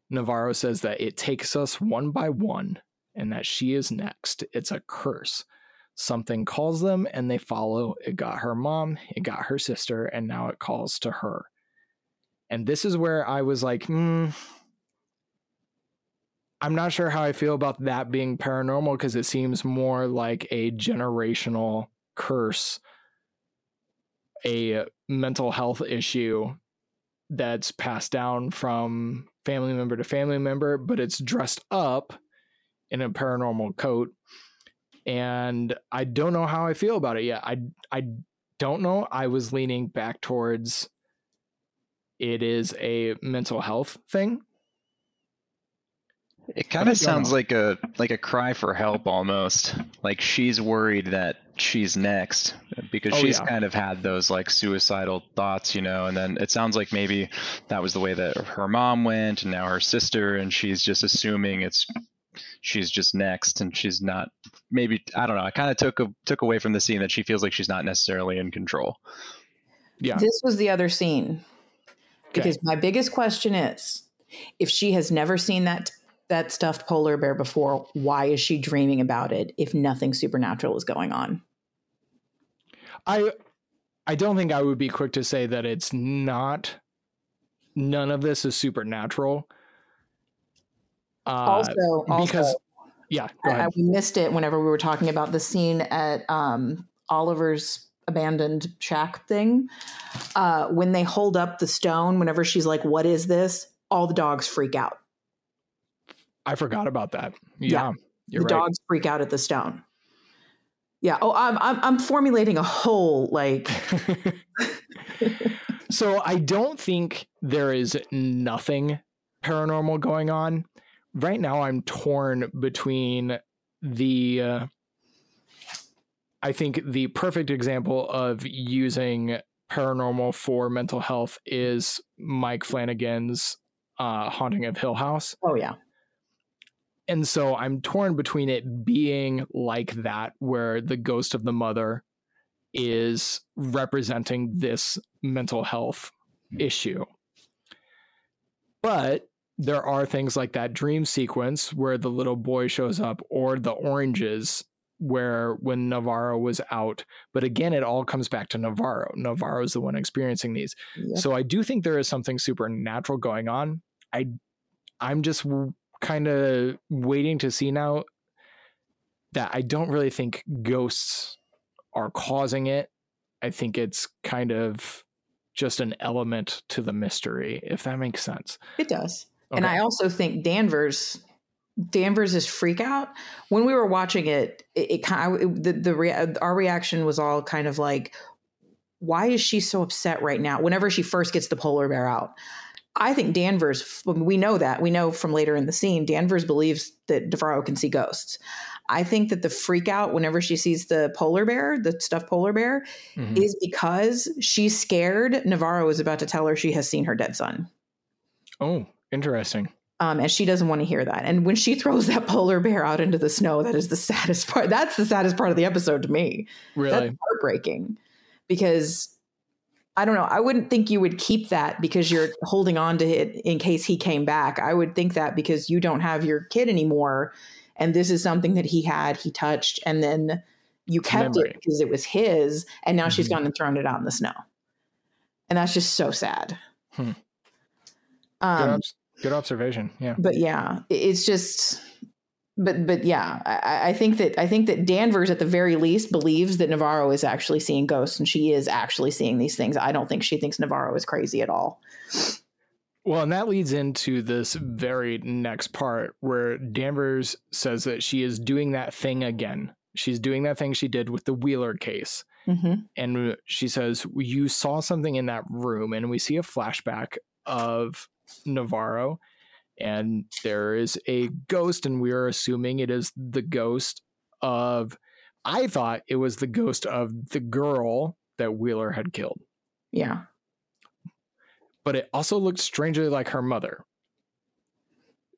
Navarro says that it takes us one by one and that she is next. It's a curse. Something calls them and they follow. It got her mom, it got her sister, and now it calls to her. And this is where I was like, hmm, I'm not sure how I feel about that being paranormal because it seems more like a generational curse, a mental health issue that's passed down from family member to family member, but it's dressed up in a paranormal coat. And I don't know how I feel about it yet. I I don't know. I was leaning back towards it is a mental health thing. It kind of sounds know. like a like a cry for help almost. Like she's worried that she's next because oh, she's yeah. kind of had those like suicidal thoughts, you know, and then it sounds like maybe that was the way that her mom went and now her sister and she's just assuming it's she's just next and she's not maybe I don't know. I kind of took a, took away from the scene that she feels like she's not necessarily in control. Yeah. This was the other scene because my biggest question is if she has never seen that that stuffed polar bear before, why is she dreaming about it if nothing supernatural is going on? I I don't think I would be quick to say that it's not none of this is supernatural. Uh, also, because also, yeah, I, we missed it whenever we were talking about the scene at um, Oliver's abandoned shack thing. Uh, when they hold up the stone, whenever she's like, "What is this?" All the dogs freak out. I forgot about that. Yeah, yeah the right. dogs freak out at the stone. Yeah. Oh, I'm I'm, I'm formulating a whole like. so I don't think there is nothing paranormal going on right now. I'm torn between the. Uh, I think the perfect example of using paranormal for mental health is Mike Flanagan's uh, Haunting of Hill House. Oh yeah and so I'm torn between it being like that, where the ghost of the mother is representing this mental health issue. But there are things like that dream sequence where the little boy shows up, or the oranges, where when Navarro was out. But again, it all comes back to Navarro. Navarro is the one experiencing these. Yep. So I do think there is something supernatural going on. I I'm just kind of waiting to see now that I don't really think ghosts are causing it. I think it's kind of just an element to the mystery, if that makes sense. It does. Okay. And I also think Danvers Danvers's freak out when we were watching it, it, it kind of the the rea- our reaction was all kind of like, why is she so upset right now? Whenever she first gets the polar bear out, I think Danvers, we know that. We know from later in the scene, Danvers believes that Navarro can see ghosts. I think that the freak out whenever she sees the polar bear, the stuffed polar bear, mm-hmm. is because she's scared Navarro is about to tell her she has seen her dead son. Oh, interesting. Um, and she doesn't want to hear that. And when she throws that polar bear out into the snow, that is the saddest part. That's the saddest part of the episode to me. Really? That's heartbreaking because I don't know. I wouldn't think you would keep that because you're holding on to it in case he came back. I would think that because you don't have your kid anymore and this is something that he had, he touched, and then you kept Memory. it because it was his, and now she's Mhm. gone and thrown it out in the snow, and that's just so sad. Hmm. Um, good observation. Yeah. but yeah, it's just, but but yeah, I, I think that I think that Danvers at the very least believes that Navarro is actually seeing ghosts, and she is actually seeing these things. I don't think she thinks Navarro is crazy at all. Well, and that leads into this very next part where Danvers says that she is doing that thing again. She's doing that thing she did with the Wheeler case. hmm And she says, You saw something in that room. And we see a flashback of Navarro. And there is a ghost, and we are assuming it is the ghost of. I thought it was the ghost of the girl that Wheeler had killed Yeah, but it also looked strangely like her mother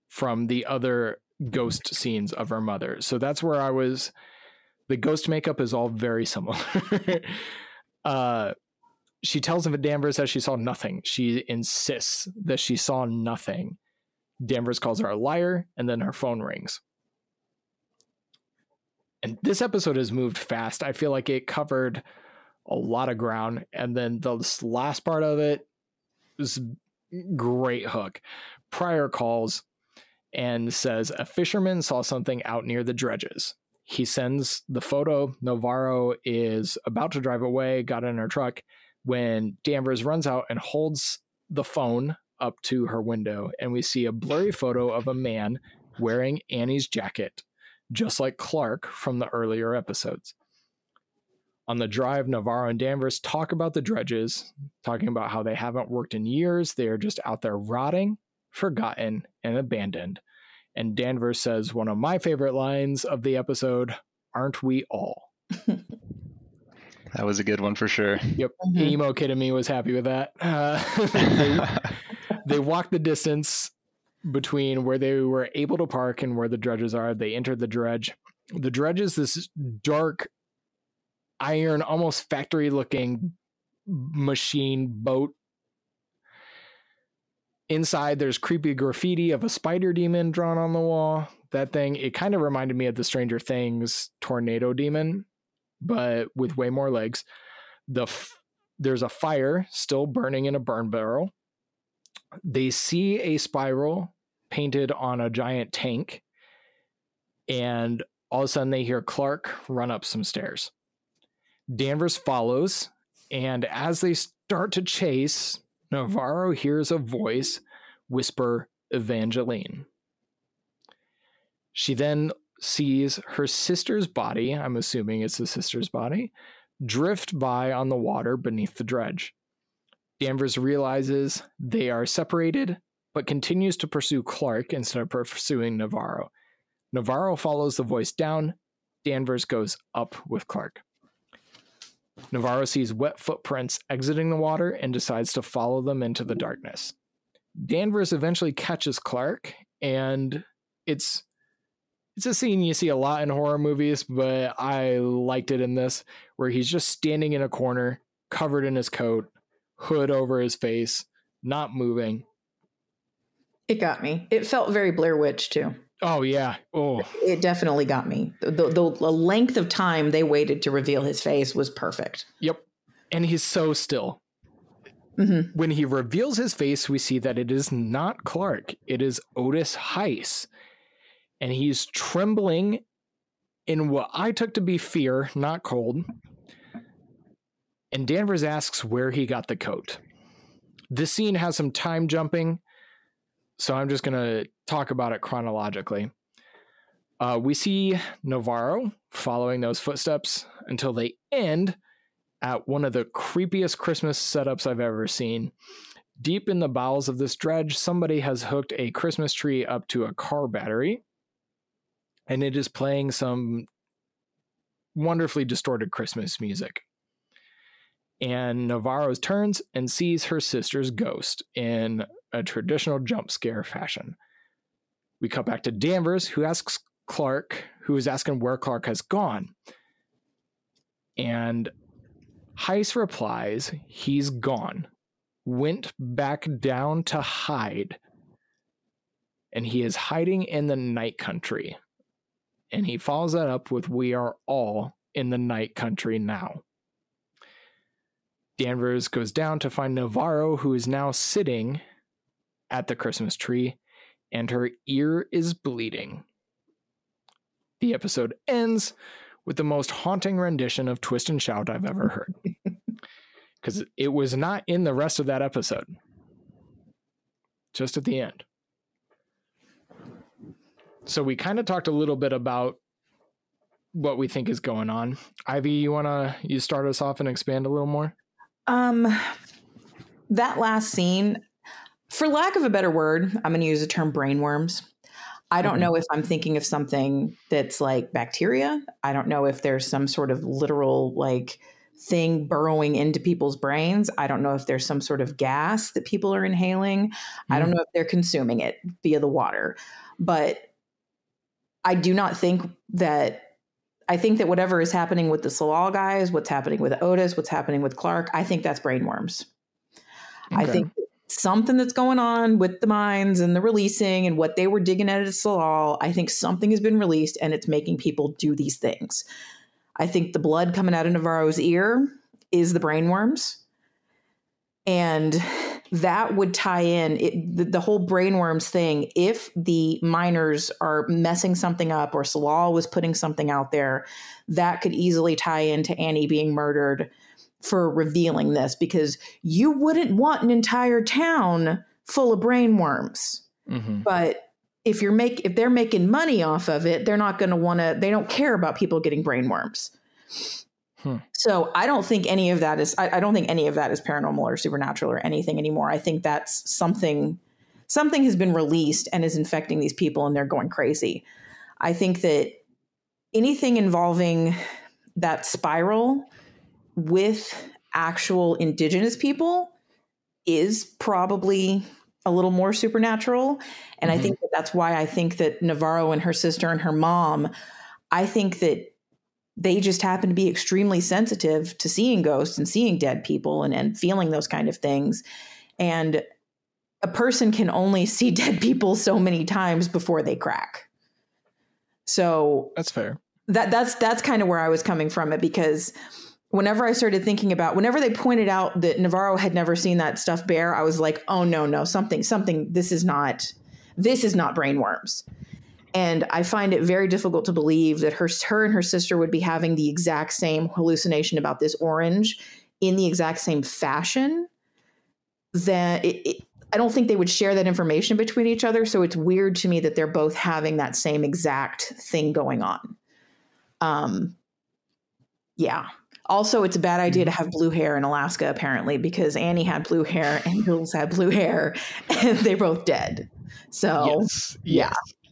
from the other ghost scenes of her mother. So that's where I was. The ghost makeup is all very similar. uh, she tells him that Danvers that she saw nothing. She insists that she saw nothing. Danvers calls her a liar, and then her phone rings. And this episode has moved fast. I feel like it covered a lot of ground, and then the last part of it was great hook. Prior calls and says a fisherman saw something out near the dredges. He sends the photo. Navarro is about to drive away, got in her truck when Danvers runs out and holds the phone up to her window. And we see a blurry photo of a man wearing Annie's jacket, just like Clark from the earlier episodes. On the drive, Navarro and Danvers talk about the dredges, talking about how they haven't worked in years. They are just out there rotting, forgotten, and abandoned. And Danvers says one of my favorite lines of the episode Aren't we all? That was a good one for sure. Yep. Mhm. Emo kid in me was happy with that. Uh, they, they walked the distance between where they were able to park and where the dredges are. They entered the dredge. The dredge is this dark, iron, almost factory looking machine boat. Inside, there's creepy graffiti of a spider demon drawn on the wall. That thing, it kind of reminded me of the Stranger Things tornado demon, but with way more legs. The f- there's a fire still burning in a burn barrel. They see a spiral painted on a giant tank, and all of a sudden they hear Clark run up some stairs. Danvers follows, and as they start to chase, Navarro hears a voice whisper Evangeline. She then sees her sister's body, I'm assuming it's the sister's body, drift by on the water beneath the dredge. Danvers realizes they are separated, but continues to pursue Clark instead of pursuing Navarro. Navarro follows the voice down. Danvers goes up with Clark. Navarro sees wet footprints exiting the water and decides to follow them into the darkness. Danvers eventually catches Clark, and it's it's a scene you see a lot in horror movies, but I liked it in this, where he's just standing in a corner, covered in his coat, hood over his face, not moving. It got me. It felt very Blair Witch too. Oh yeah. Oh, It definitely got me. The, the, the length of time they waited to reveal his face was perfect. yep. And he's so still. hmm When he reveals his face, we see that it is not Clark. It is Otis Heiss. And he's trembling in what I took to be fear, not cold. And Danvers asks where he got the coat. This scene has some time jumping, so I'm just going to talk about it chronologically. Uh, we see Navarro following those footsteps until they end at one of the creepiest Christmas setups I've ever seen. Deep in the bowels of this dredge, somebody has hooked a Christmas tree up to a car battery, and it is playing some wonderfully distorted Christmas music. And Navarro turns and sees her sister's ghost in a traditional jump scare fashion. We cut back to Danvers, who asks Clark, who is asking where Clark has gone. And Heiss replies, he's gone. Went back down to hide. And he is hiding in the night country. And he follows that up with We are all in the night country now. Danvers goes down to find Navarro, who is now sitting at the Christmas tree, and her ear is bleeding. The episode ends with the most haunting rendition of Twist and Shout I've ever heard. Because it was not in the rest of that episode, just at the end. So we kind of talked a little bit about what we think is going on. Ivy, you want to you start us off and expand a little more? Um, that last scene, for lack of a better word, I'm going to use the term brainworms. I don't Mhm. know if I'm thinking of something that's like bacteria. I don't know if there's some sort of literal like thing burrowing into people's brains. I don't know if there's some sort of gas that people are inhaling. I don't know if they're consuming it via the water. But I do not think that I think that whatever is happening with the Tsalal guys, what's happening with Otis, what's happening with Clark, I think that's brainworms. I think something that's going on with the mines and the releasing and what they were digging at at Tsalal. I think something has been released and it's making people do these things. I think the blood coming out of Navarro's ear is the brainworms. And that would tie in it, the, the whole brainworms thing. If the miners are messing something up or Tsalal was putting something out there, that could easily tie into Annie being murdered for revealing this because you wouldn't want an entire town full of brainworms. Mhm. But if you're make if they're making money off of it, they're not going to want to. They don't care about people getting brainworms. Hmm. So I don't think any of that is. I, I don't think any of that is paranormal or supernatural or anything anymore. I think that's something. Something has been released and is infecting these people, and they're going crazy. I think that anything involving that spiral with actual indigenous people is probably a little more supernatural. And I Mhm. think that that's why I think that Navarro and her sister and her mom, I think that they just happen to be extremely sensitive to seeing ghosts and seeing dead people and, and feeling those kind of things. And a person can only see dead people so many times before they crack. So That's fair. that that's that's kind of where I was coming from it because whenever I started thinking about whenever they pointed out that Navarro had never seen that stuffed bear, I was like, oh no, no, something, something, this is not this is not brainworms. And I find it very difficult to believe that her her and her sister would be having the exact same hallucination about this orange in the exact same fashion. That it, it I don't think they would share that information between each other. So it's weird to me that they're both having that same exact thing going on. Um, yeah. Also, it's a bad idea to have blue hair in Alaska, apparently, because Annie had blue hair and Jules had blue hair, and they're both dead. So, yes. yeah. Yes.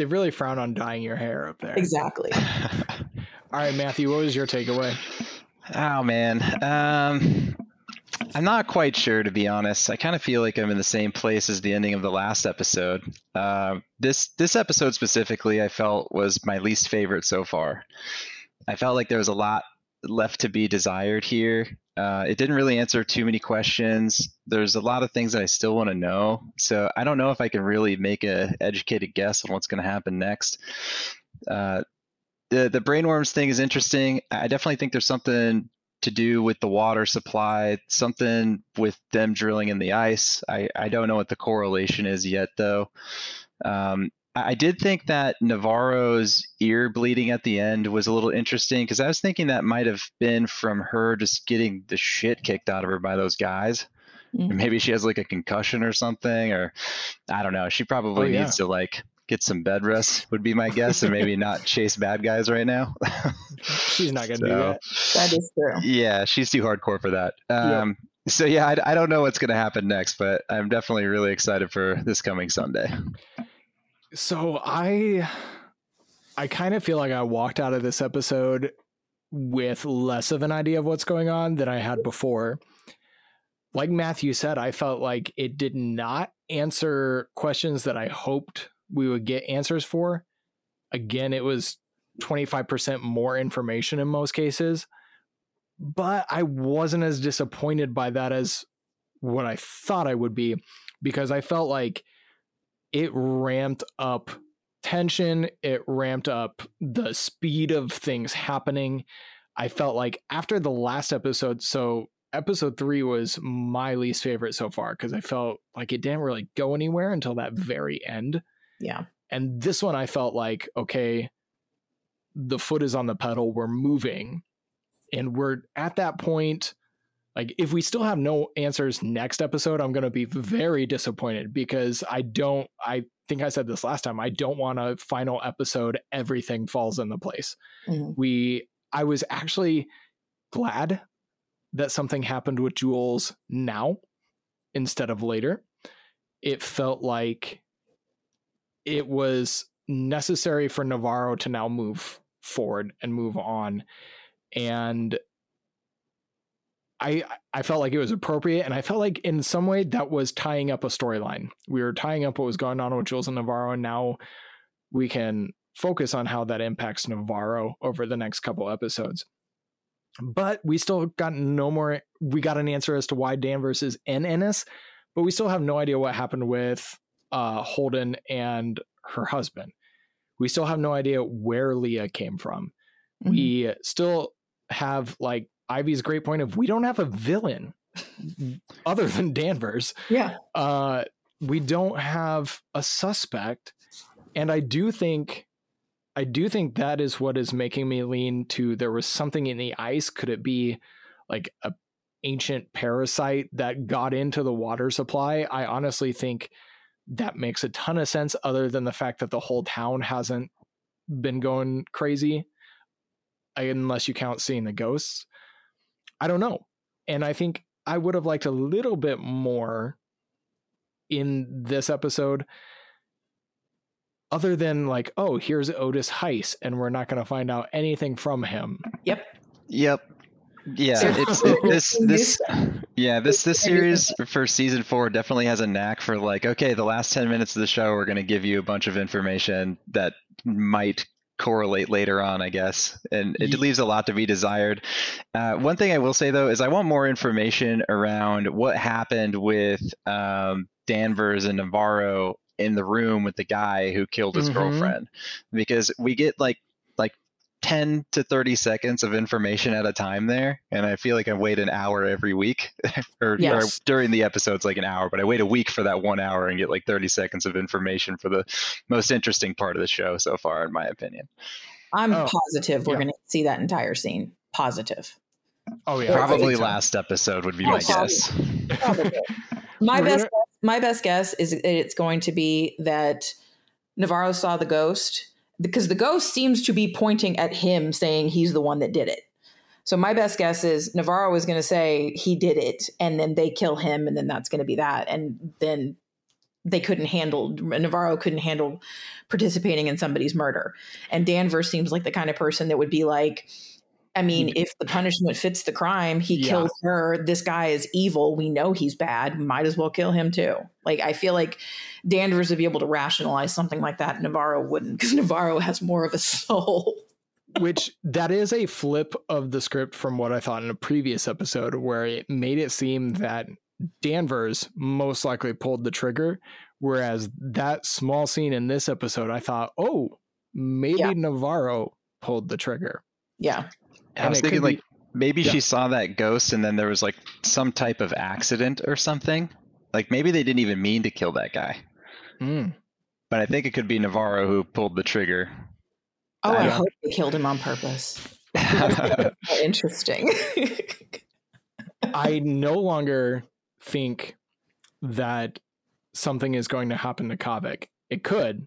They really frown on dyeing your hair up there. exactly. All right, Matthew, what was your takeaway? Oh man, um, I'm not quite sure to be honest. I kind of feel like I'm in the same place as the ending of the last episode. Uh, this this episode specifically, I felt was my least favorite so far. I felt like there was a lot left to be desired here. Uh, it didn't really answer too many questions. There's a lot of things that I still want to know. So I don't know if I can really make a educated guess on what's going to happen next. Uh, the the brainworms thing is interesting. I definitely think there's something to do with the water supply, something with them drilling in the ice. I, I don't know what the correlation is yet, though. Um, I I did think that Navarro's ear bleeding at the end was a little interesting because I was thinking that might have been from her just getting the shit kicked out of her by those guys. Mhm. Maybe she has like a concussion or something, or I don't know. She probably Oh, yeah. needs to like get some bed rest, would be my guess, and maybe not chase bad guys right now. She's not going to do that. That is true. yeah, she's too hardcore for that. Yep. Um, So yeah, I, I don't know what's going to happen next, but I'm definitely really excited for this coming Sunday. So I I kind of feel like I walked out of this episode with less of an idea of what's going on than I had before. Like Matthew said, I felt like it did not answer questions that I hoped we would get answers for. Again, it was 25% more information in most cases, but I wasn't as disappointed by that as what I thought I would be because I felt like it ramped up tension. It ramped up the speed of things happening. I felt like after the last episode, so episode three was my least favorite so far because I felt like it didn't really go anywhere until that very end. Yeah. And this one, I felt like, okay, the foot is on the pedal. We're moving. And we're at that point. Like, if we still have no answers next episode, I'm going to be very disappointed because I don't, I think I said this last time, I don't want a final episode, everything falls into place. Mhm. We, I was actually glad that something happened with Jules now instead of later. It felt like it was necessary for Navarro to now move forward and move on. And I I felt like it was appropriate and I felt like in some way that was tying up a storyline. We were tying up what was going on with Jules and Navarro and now we can focus on how that impacts Navarro over the next couple episodes. But we still got no more we got an answer as to why Danvers is in Ennis, but we still have no idea what happened with uh Holden and her husband. We still have no idea where Leah came from. Mhm. We still have like Ivy's great point of we don't have a villain other than Danvers. yeah. Uh we don't have a suspect. And I do think I do think that is what is making me lean to there was something in the ice. Could it be like a ancient parasite that got into the water supply? I honestly think that makes a ton of sense other than the fact that the whole town hasn't been going crazy unless you count seeing the ghosts i don't know and i think i would have liked a little bit more in this episode other than like oh here's otis heiss and we're not going to find out anything from him Yep. Yep. Yeah, So- it's it, this this yeah this this series for season four definitely has a knack for like okay the last ten minutes of the show we're going to give you a bunch of information that might correlate later on I guess and it leaves a lot to be desired. Uh, one thing I will say though is I want more information around what happened with um, Danvers and Navarro in the room with the guy who killed his Mhm. girlfriend because we get like 10 to 30 seconds of information at a time there and i feel like i wait an hour every week or, or during the episodes like an hour but i wait a week for that one hour and get like 30 seconds of information for the most interesting part of the show so far in my opinion I'm Oh, positive we're yeah. going to see that entire scene. Positive. oh yeah probably last episode would be Oh, my probably. guess Probably. my best gonna- guess, my best guess is it's going to be that Navarro saw the ghost because the ghost seems to be pointing at him saying he's the one that did it. So my best guess is Navarro is going to say he did it and then they kill him and then that's going to be that and then they couldn't handle Navarro couldn't handle participating in somebody's murder. And Danvers seems like the kind of person that would be like I mean, if the punishment fits the crime, he Yeah. killed her. This guy is evil. We know he's bad. Might as well kill him too. Like I feel like Danvers would be able to rationalize something like that. Navarro wouldn't, because Navarro has more of a soul. which that is a flip of the script from what I thought in a previous episode where it made it seem that Danvers most likely pulled the trigger whereas that small scene in this episode I thought oh maybe Yeah. Navarro pulled the trigger Yeah. I was it could thinking be- like maybe Yeah. she saw that ghost and then there was like some type of accident or something like maybe they didn't even mean to kill that guy Mm. but i think it could be navarro who pulled the trigger Oh, I Yeah. hope they killed him on purpose. Interesting. I no longer think that something is going to happen to Qavvik. It could,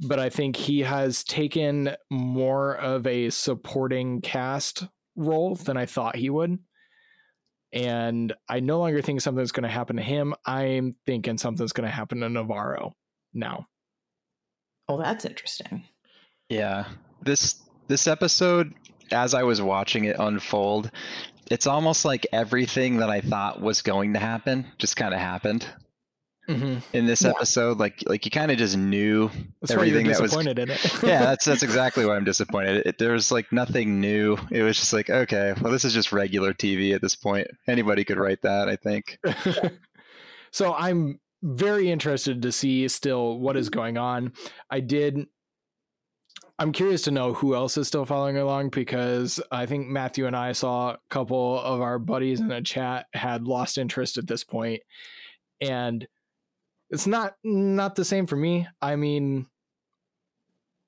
but I think he has taken more of a supporting cast role than I thought he would. And I no longer think something's going to happen to him. I'm thinking something's going to happen to Navarro now. oh, that's interesting. Yeah. This this episode as I was watching it unfold, it's almost like everything that I thought was going to happen just kind of happened Mm-hmm. in this Yeah. episode. Like like you kind of just knew That's why you're everything that was disappointed in it. Yeah, that's that's exactly why I'm disappointed. It, there was like nothing new. It was just like, okay, well this is just regular TV at this point. Anybody could write that, I think. so I'm very interested to see still what is going on. I did. I'm curious to know who else is still following along because I think Matthew and I saw a couple of our buddies in a chat had lost interest at this point, and it's not not the same for me. I mean,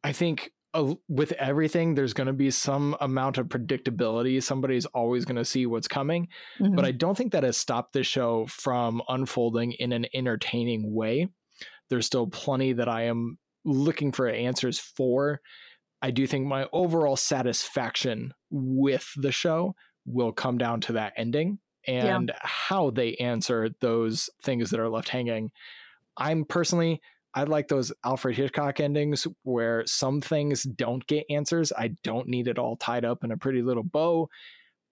I think uh, with everything, there's going to be some amount of predictability. Somebody's always going to see what's coming, Mhm. but I don't think that has stopped the show from unfolding in an entertaining way. There's still plenty that I am looking for answers for. I do think my overall satisfaction with the show will come down to that ending Yeah. and how they answer those things that are left hanging. I'm personally, I like those Alfred Hitchcock endings where some things don't get answers. I don't need it all tied up in a pretty little bow.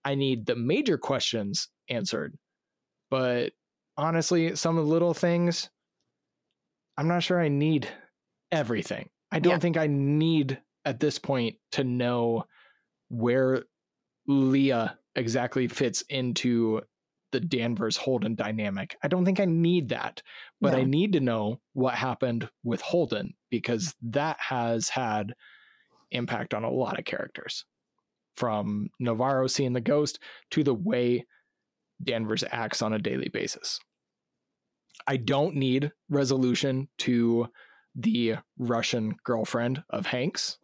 I need the major questions answered. But honestly, some of the little things, I'm not sure I need everything. I don't Yeah. think I need at this point to know where Leah exactly fits into the Danvers Holden dynamic. I don't think I need that, but I need to know what happened with Holden because that has had impact on a lot of characters from Navarro seeing the ghost to the way Danvers acts on a daily basis. I don't need resolution to the Russian girlfriend of Hank's.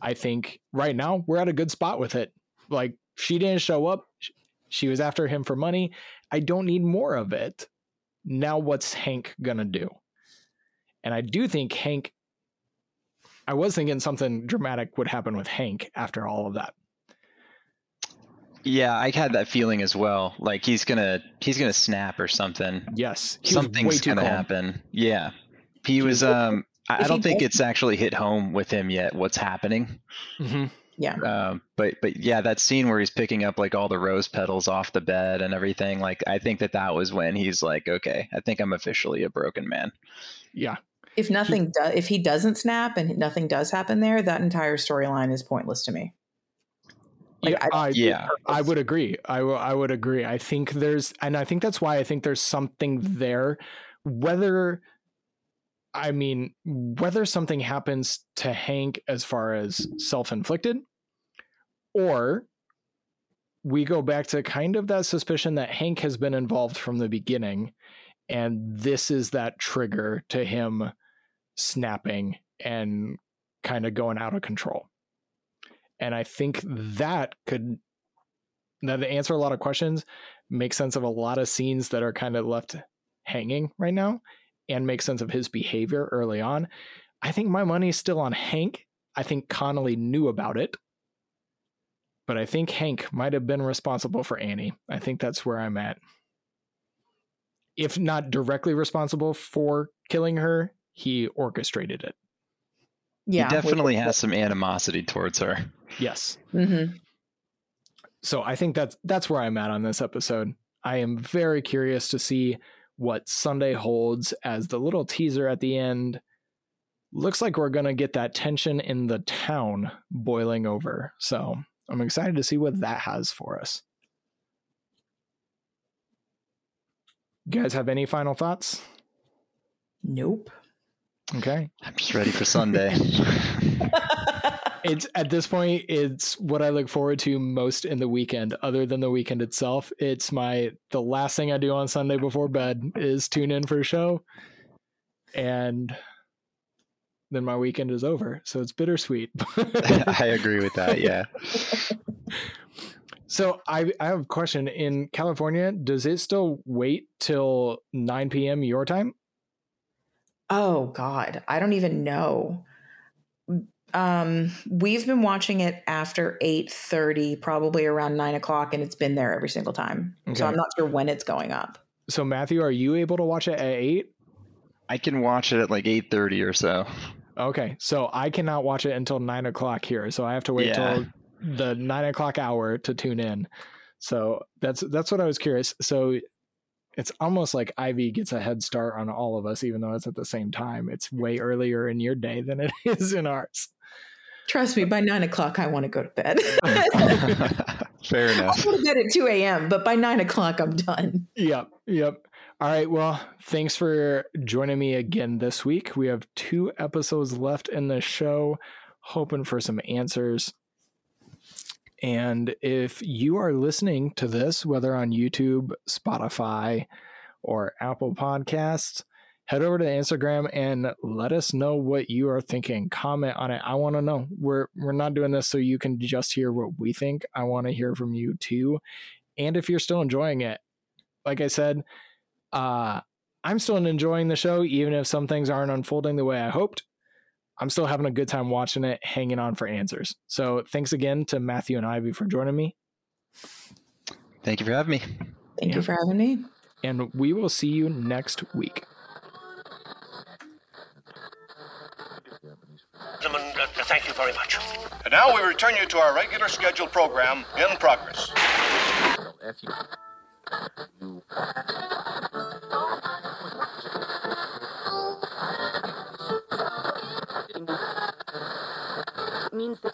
I think right now we're at a good spot with it. Like she didn't show up. Sh- She was after him for money. I don't need more of it. Now what's Hank going to do? And I do think Hank I was thinking something dramatic would happen with Hank after all of that. Yeah, I had that feeling as well. Like he's gonna he's gonna snap or something. Yes, he was Something's gonna calm. happen. Yeah, he was. Um, I, I don't think it's actually hit home with him yet. What's happening? Mhm. Yeah. Um, but but yeah, that scene where he's picking up like all the rose petals off the bed and everything. Like I think that that was when he's like, okay, I think I'm officially a broken man. Yeah, If nothing does, if he doesn't snap and nothing does happen there, that entire storyline is pointless to me. Like, yeah, I don't I, Yeah. I would agree. I w- I would agree. I think there's, and I think that's why I think there's something there. Whether, I mean, whether something happens to Hank as far as self inflicted, or we go back to kind of that suspicion that Hank has been involved from the beginning, and this is that trigger to him snapping and kind of going out of control. And I think that could that answer a lot of questions, make sense of a lot of scenes that are kind of left hanging right now, and make sense of his behavior early on. I think my money is still on Hank. I think Connelly knew about it, but I think Hank might have been responsible for Annie. I think that's where I'm at. If not directly responsible for killing her, he orchestrated it. Yeah. he definitely has some animosity towards her. Yes. hmm so I think that's that's where I'm at on this episode. I am very curious to see what Sunday holds as the little teaser at the end looks like we're going to get that tension in the town boiling over. So, I'm excited to see what that has for us. You guys have any final thoughts? Nope. Okay. I'm just ready for Sunday. It's at this point it's what I look forward to most in the weekend other than the weekend itself. It's my the last thing I do on Sunday before bed is tune in for a show and then my weekend is over. So it's bittersweet. I agree with that. Yeah. so I I have a question in California, does it still wait till 9 p.m. your time? Oh God, I don't even know. Um, we've been watching it after eight thirty, probably around nine o'clock, and it's been there every single time. Okay. So I'm not sure when it's going up. So Matthew, are you able to watch it at 8? I can watch it at like 8:30 or so. Okay, so I cannot watch it until nine o'clock here, so I have to wait Yeah. till the nine o'clock hour to tune in. So that's that's what I was curious. So it's almost like Ivy gets a head start on all of us, even though it's at the same time. It's way earlier in your day than it is in ours. Trust me, by nine o'clock, I want to go to bed. Fair enough. I'll go to bed at two a.m., but by nine o'clock, I'm done. Yep, yep. All right. Well, thanks for joining me again this week. We have two episodes left in the show, hoping for some answers. And if you are listening to this, whether on YouTube, Spotify, or Apple Podcasts, head over to Instagram and let us know what you are thinking. Comment on it. I want to know. We're we're not doing this so you can just hear what we think. I want to hear from you too. And if you're still enjoying it, like I said, uh I'm still enjoying the show even if some things aren't unfolding the way I hoped. I'm still having a good time watching it, hanging on for answers. So thanks again to Matthew and Ivy for joining me. Thank you for having me. Thank Yeah. you for having me. And we will see you next week. Gentlemen, uh, thank you very much. And now we return you to our regular scheduled program in progress. means that